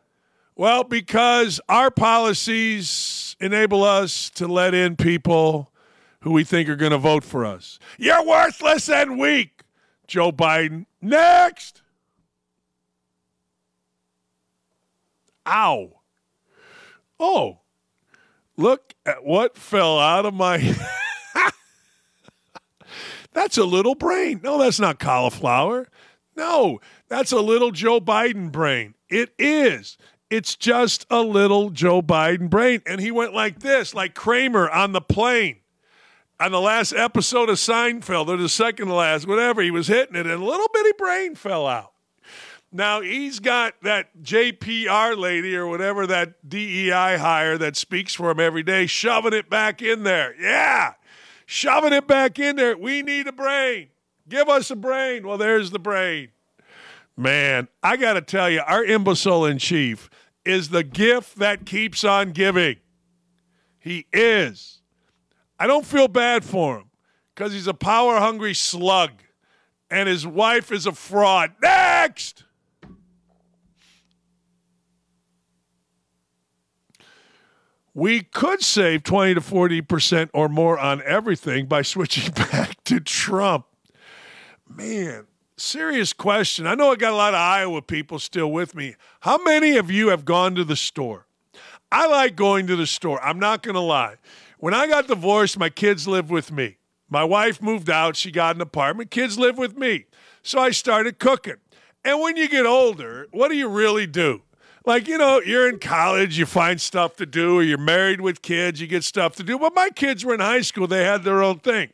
Well, because our policies enable us to let in people who we think are going to vote for us. You're worthless and weak, Joe Biden. Next. Ow. Oh, look at what fell out of my. that's a little brain. No, that's not cauliflower. No, that's a little Joe Biden brain. It is. It's just a little Joe Biden brain. And he went like this, like Kramer on the plane. On the last episode of Seinfeld, or the second to last, whatever, he was hitting it, and a little bitty brain fell out. Now he's got that JPR lady or whatever that DEI hire that speaks for him every day, shoving it back in there. Yeah, shoving it back in there. We need a brain. Give us a brain. Well, there's the brain. Man, I got to tell you, our imbecile in chief is the gift that keeps on giving. He is. I don't feel bad for him because he's a power hungry slug and his wife is a fraud. Next! we could save 20 to 40% or more on everything by switching back to Trump. Man, serious question. I know I got a lot of Iowa people still with me. How many of you have gone to the store? I like going to the store. I'm not going to lie. When I got divorced, my kids lived with me. My wife moved out. She got an apartment. Kids live with me. So I started cooking. And when you get older, what do you really do? Like, you know, you're in college, you find stuff to do, or you're married with kids, you get stuff to do. But my kids were in high school, they had their own thing.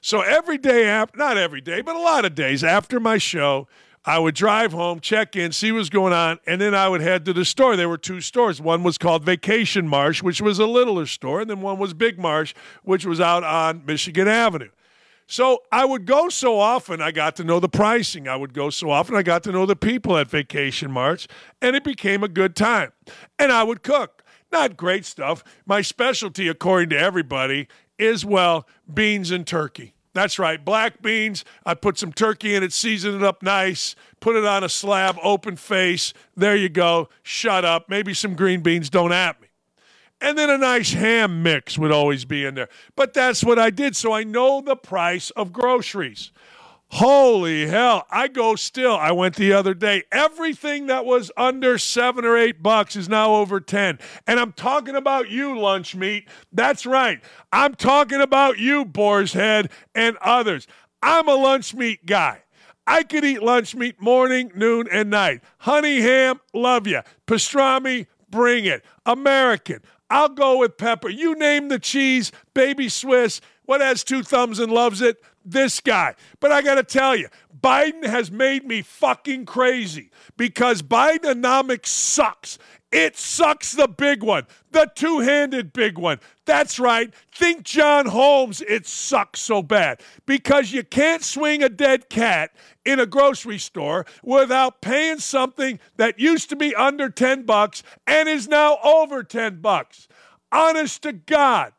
So every day after, not every day, but a lot of days after my show, I would drive home, check in, see what's going on, and then I would head to the store. There were two stores. One was called Vacation Marsh, which was a littler store, and then one was Big Marsh, which was out on Michigan Avenue. So I would go so often, I got to know the pricing. I would go so often, I got to know the people at Vacation Marsh, and it became a good time. And I would cook. Not great stuff. My specialty, according to everybody, is, well, beans and turkey. That's right, black beans. I put some turkey in it, season it up nice, put it on a slab, open face. There you go. Shut up. Maybe some green beans. Don't at me. And then a nice ham mix would always be in there. But that's what I did. So I know the price of groceries. Holy hell. I go still. I went the other day. Everything that was under seven or eight bucks is now over 10. And I'm talking about you, lunch meat. That's right. I'm talking about you, Boar's Head, and others. I'm a lunch meat guy. I could eat lunch meat morning, noon, and night. Honey ham, love you. Pastrami, bring it. American. I'll go with pepper. You name the cheese, baby Swiss. What has two thumbs and loves it? This guy. But I got to tell you, Biden has made me fucking crazy because Bidenomics sucks. It sucks the big one, the two handed big one. That's right. Think John Holmes. It sucks so bad because you can't swing a dead cat in a grocery store without paying something that used to be under 10 bucks and is now over 10 bucks. Honest to God.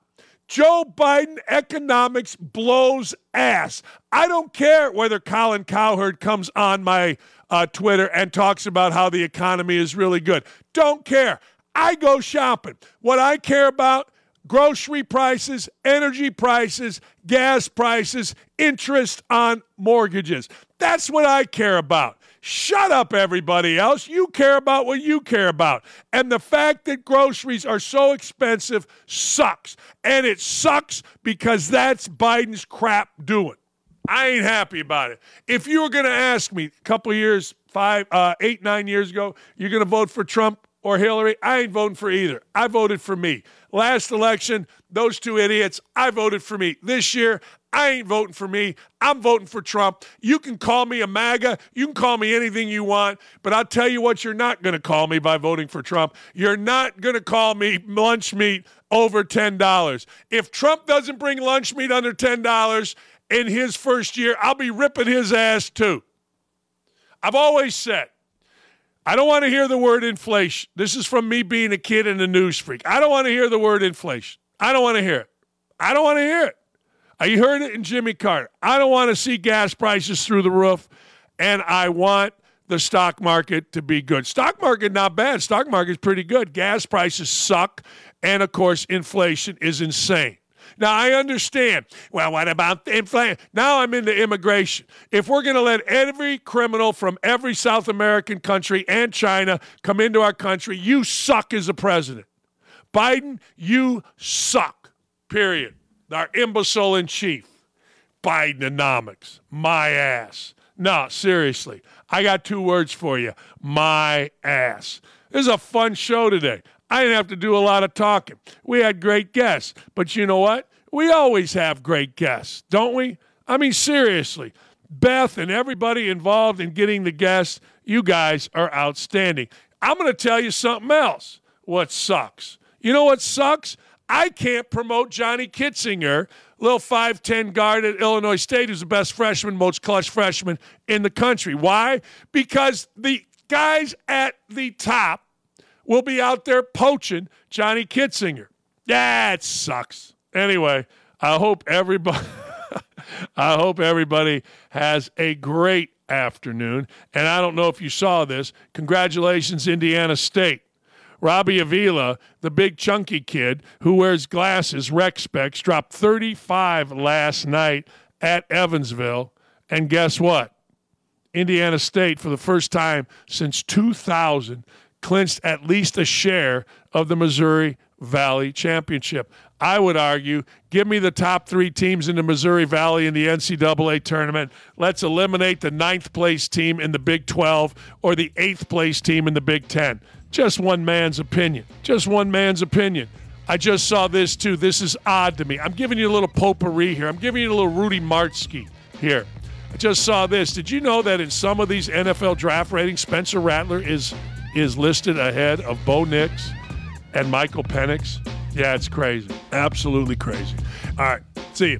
Joe Biden economics blows ass. I don't care whether Colin Cowherd comes on my uh, Twitter and talks about how the economy is really good. Don't care. I go shopping. What I care about grocery prices, energy prices, gas prices, interest on mortgages. That's what I care about. Shut up, everybody else. You care about what you care about. And the fact that groceries are so expensive sucks. And it sucks because that's Biden's crap doing. I ain't happy about it. If you were going to ask me a couple years, five, uh, eight, nine years ago, you're going to vote for Trump or Hillary, I ain't voting for either. I voted for me. Last election, those two idiots, I voted for me. This year, I ain't voting for me. I'm voting for Trump. You can call me a MAGA. You can call me anything you want. But I'll tell you what, you're not going to call me by voting for Trump. You're not going to call me lunch meat over $10. If Trump doesn't bring lunch meat under $10 in his first year, I'll be ripping his ass too. I've always said, I don't want to hear the word inflation. This is from me being a kid and a news freak. I don't want to hear the word inflation. I don't want to hear it. I don't want to hear it. You heard it in Jimmy Carter. I don't want to see gas prices through the roof, and I want the stock market to be good. Stock market not bad. Stock market's pretty good. Gas prices suck, and of course, inflation is insane. Now I understand. Well, what about inflation? Now I'm into immigration. If we're going to let every criminal from every South American country and China come into our country, you suck as a president. Biden, you suck. Period our imbecile in chief, Bidenomics, my ass. No, seriously, I got two words for you my ass. This is a fun show today. I didn't have to do a lot of talking. We had great guests, but you know what? We always have great guests, don't we? I mean, seriously, Beth and everybody involved in getting the guests, you guys are outstanding. I'm going to tell you something else. What sucks? You know what sucks? I can't promote Johnny Kinziger, little 5'10 guard at Illinois State, who's the best freshman, most clutch freshman in the country. Why? Because the guys at the top will be out there poaching Johnny Kinziger. That sucks. Anyway, I hope everybody I hope everybody has a great afternoon. And I don't know if you saw this. Congratulations, Indiana State Robbie Avila, the big chunky kid who wears glasses, rec specs, dropped 35 last night at Evansville. And guess what? Indiana State, for the first time since 2000, clinched at least a share of the Missouri Valley Championship. I would argue, give me the top three teams in the Missouri Valley in the NCAA tournament. Let's eliminate the ninth place team in the Big 12 or the eighth place team in the Big 10. Just one man's opinion. Just one man's opinion. I just saw this too. This is odd to me. I'm giving you a little potpourri here. I'm giving you a little Rudy Martzke here. I just saw this. Did you know that in some of these NFL draft ratings, Spencer Rattler is is listed ahead of Bo Nix and Michael Penix? Yeah, it's crazy. Absolutely crazy. All right. See you.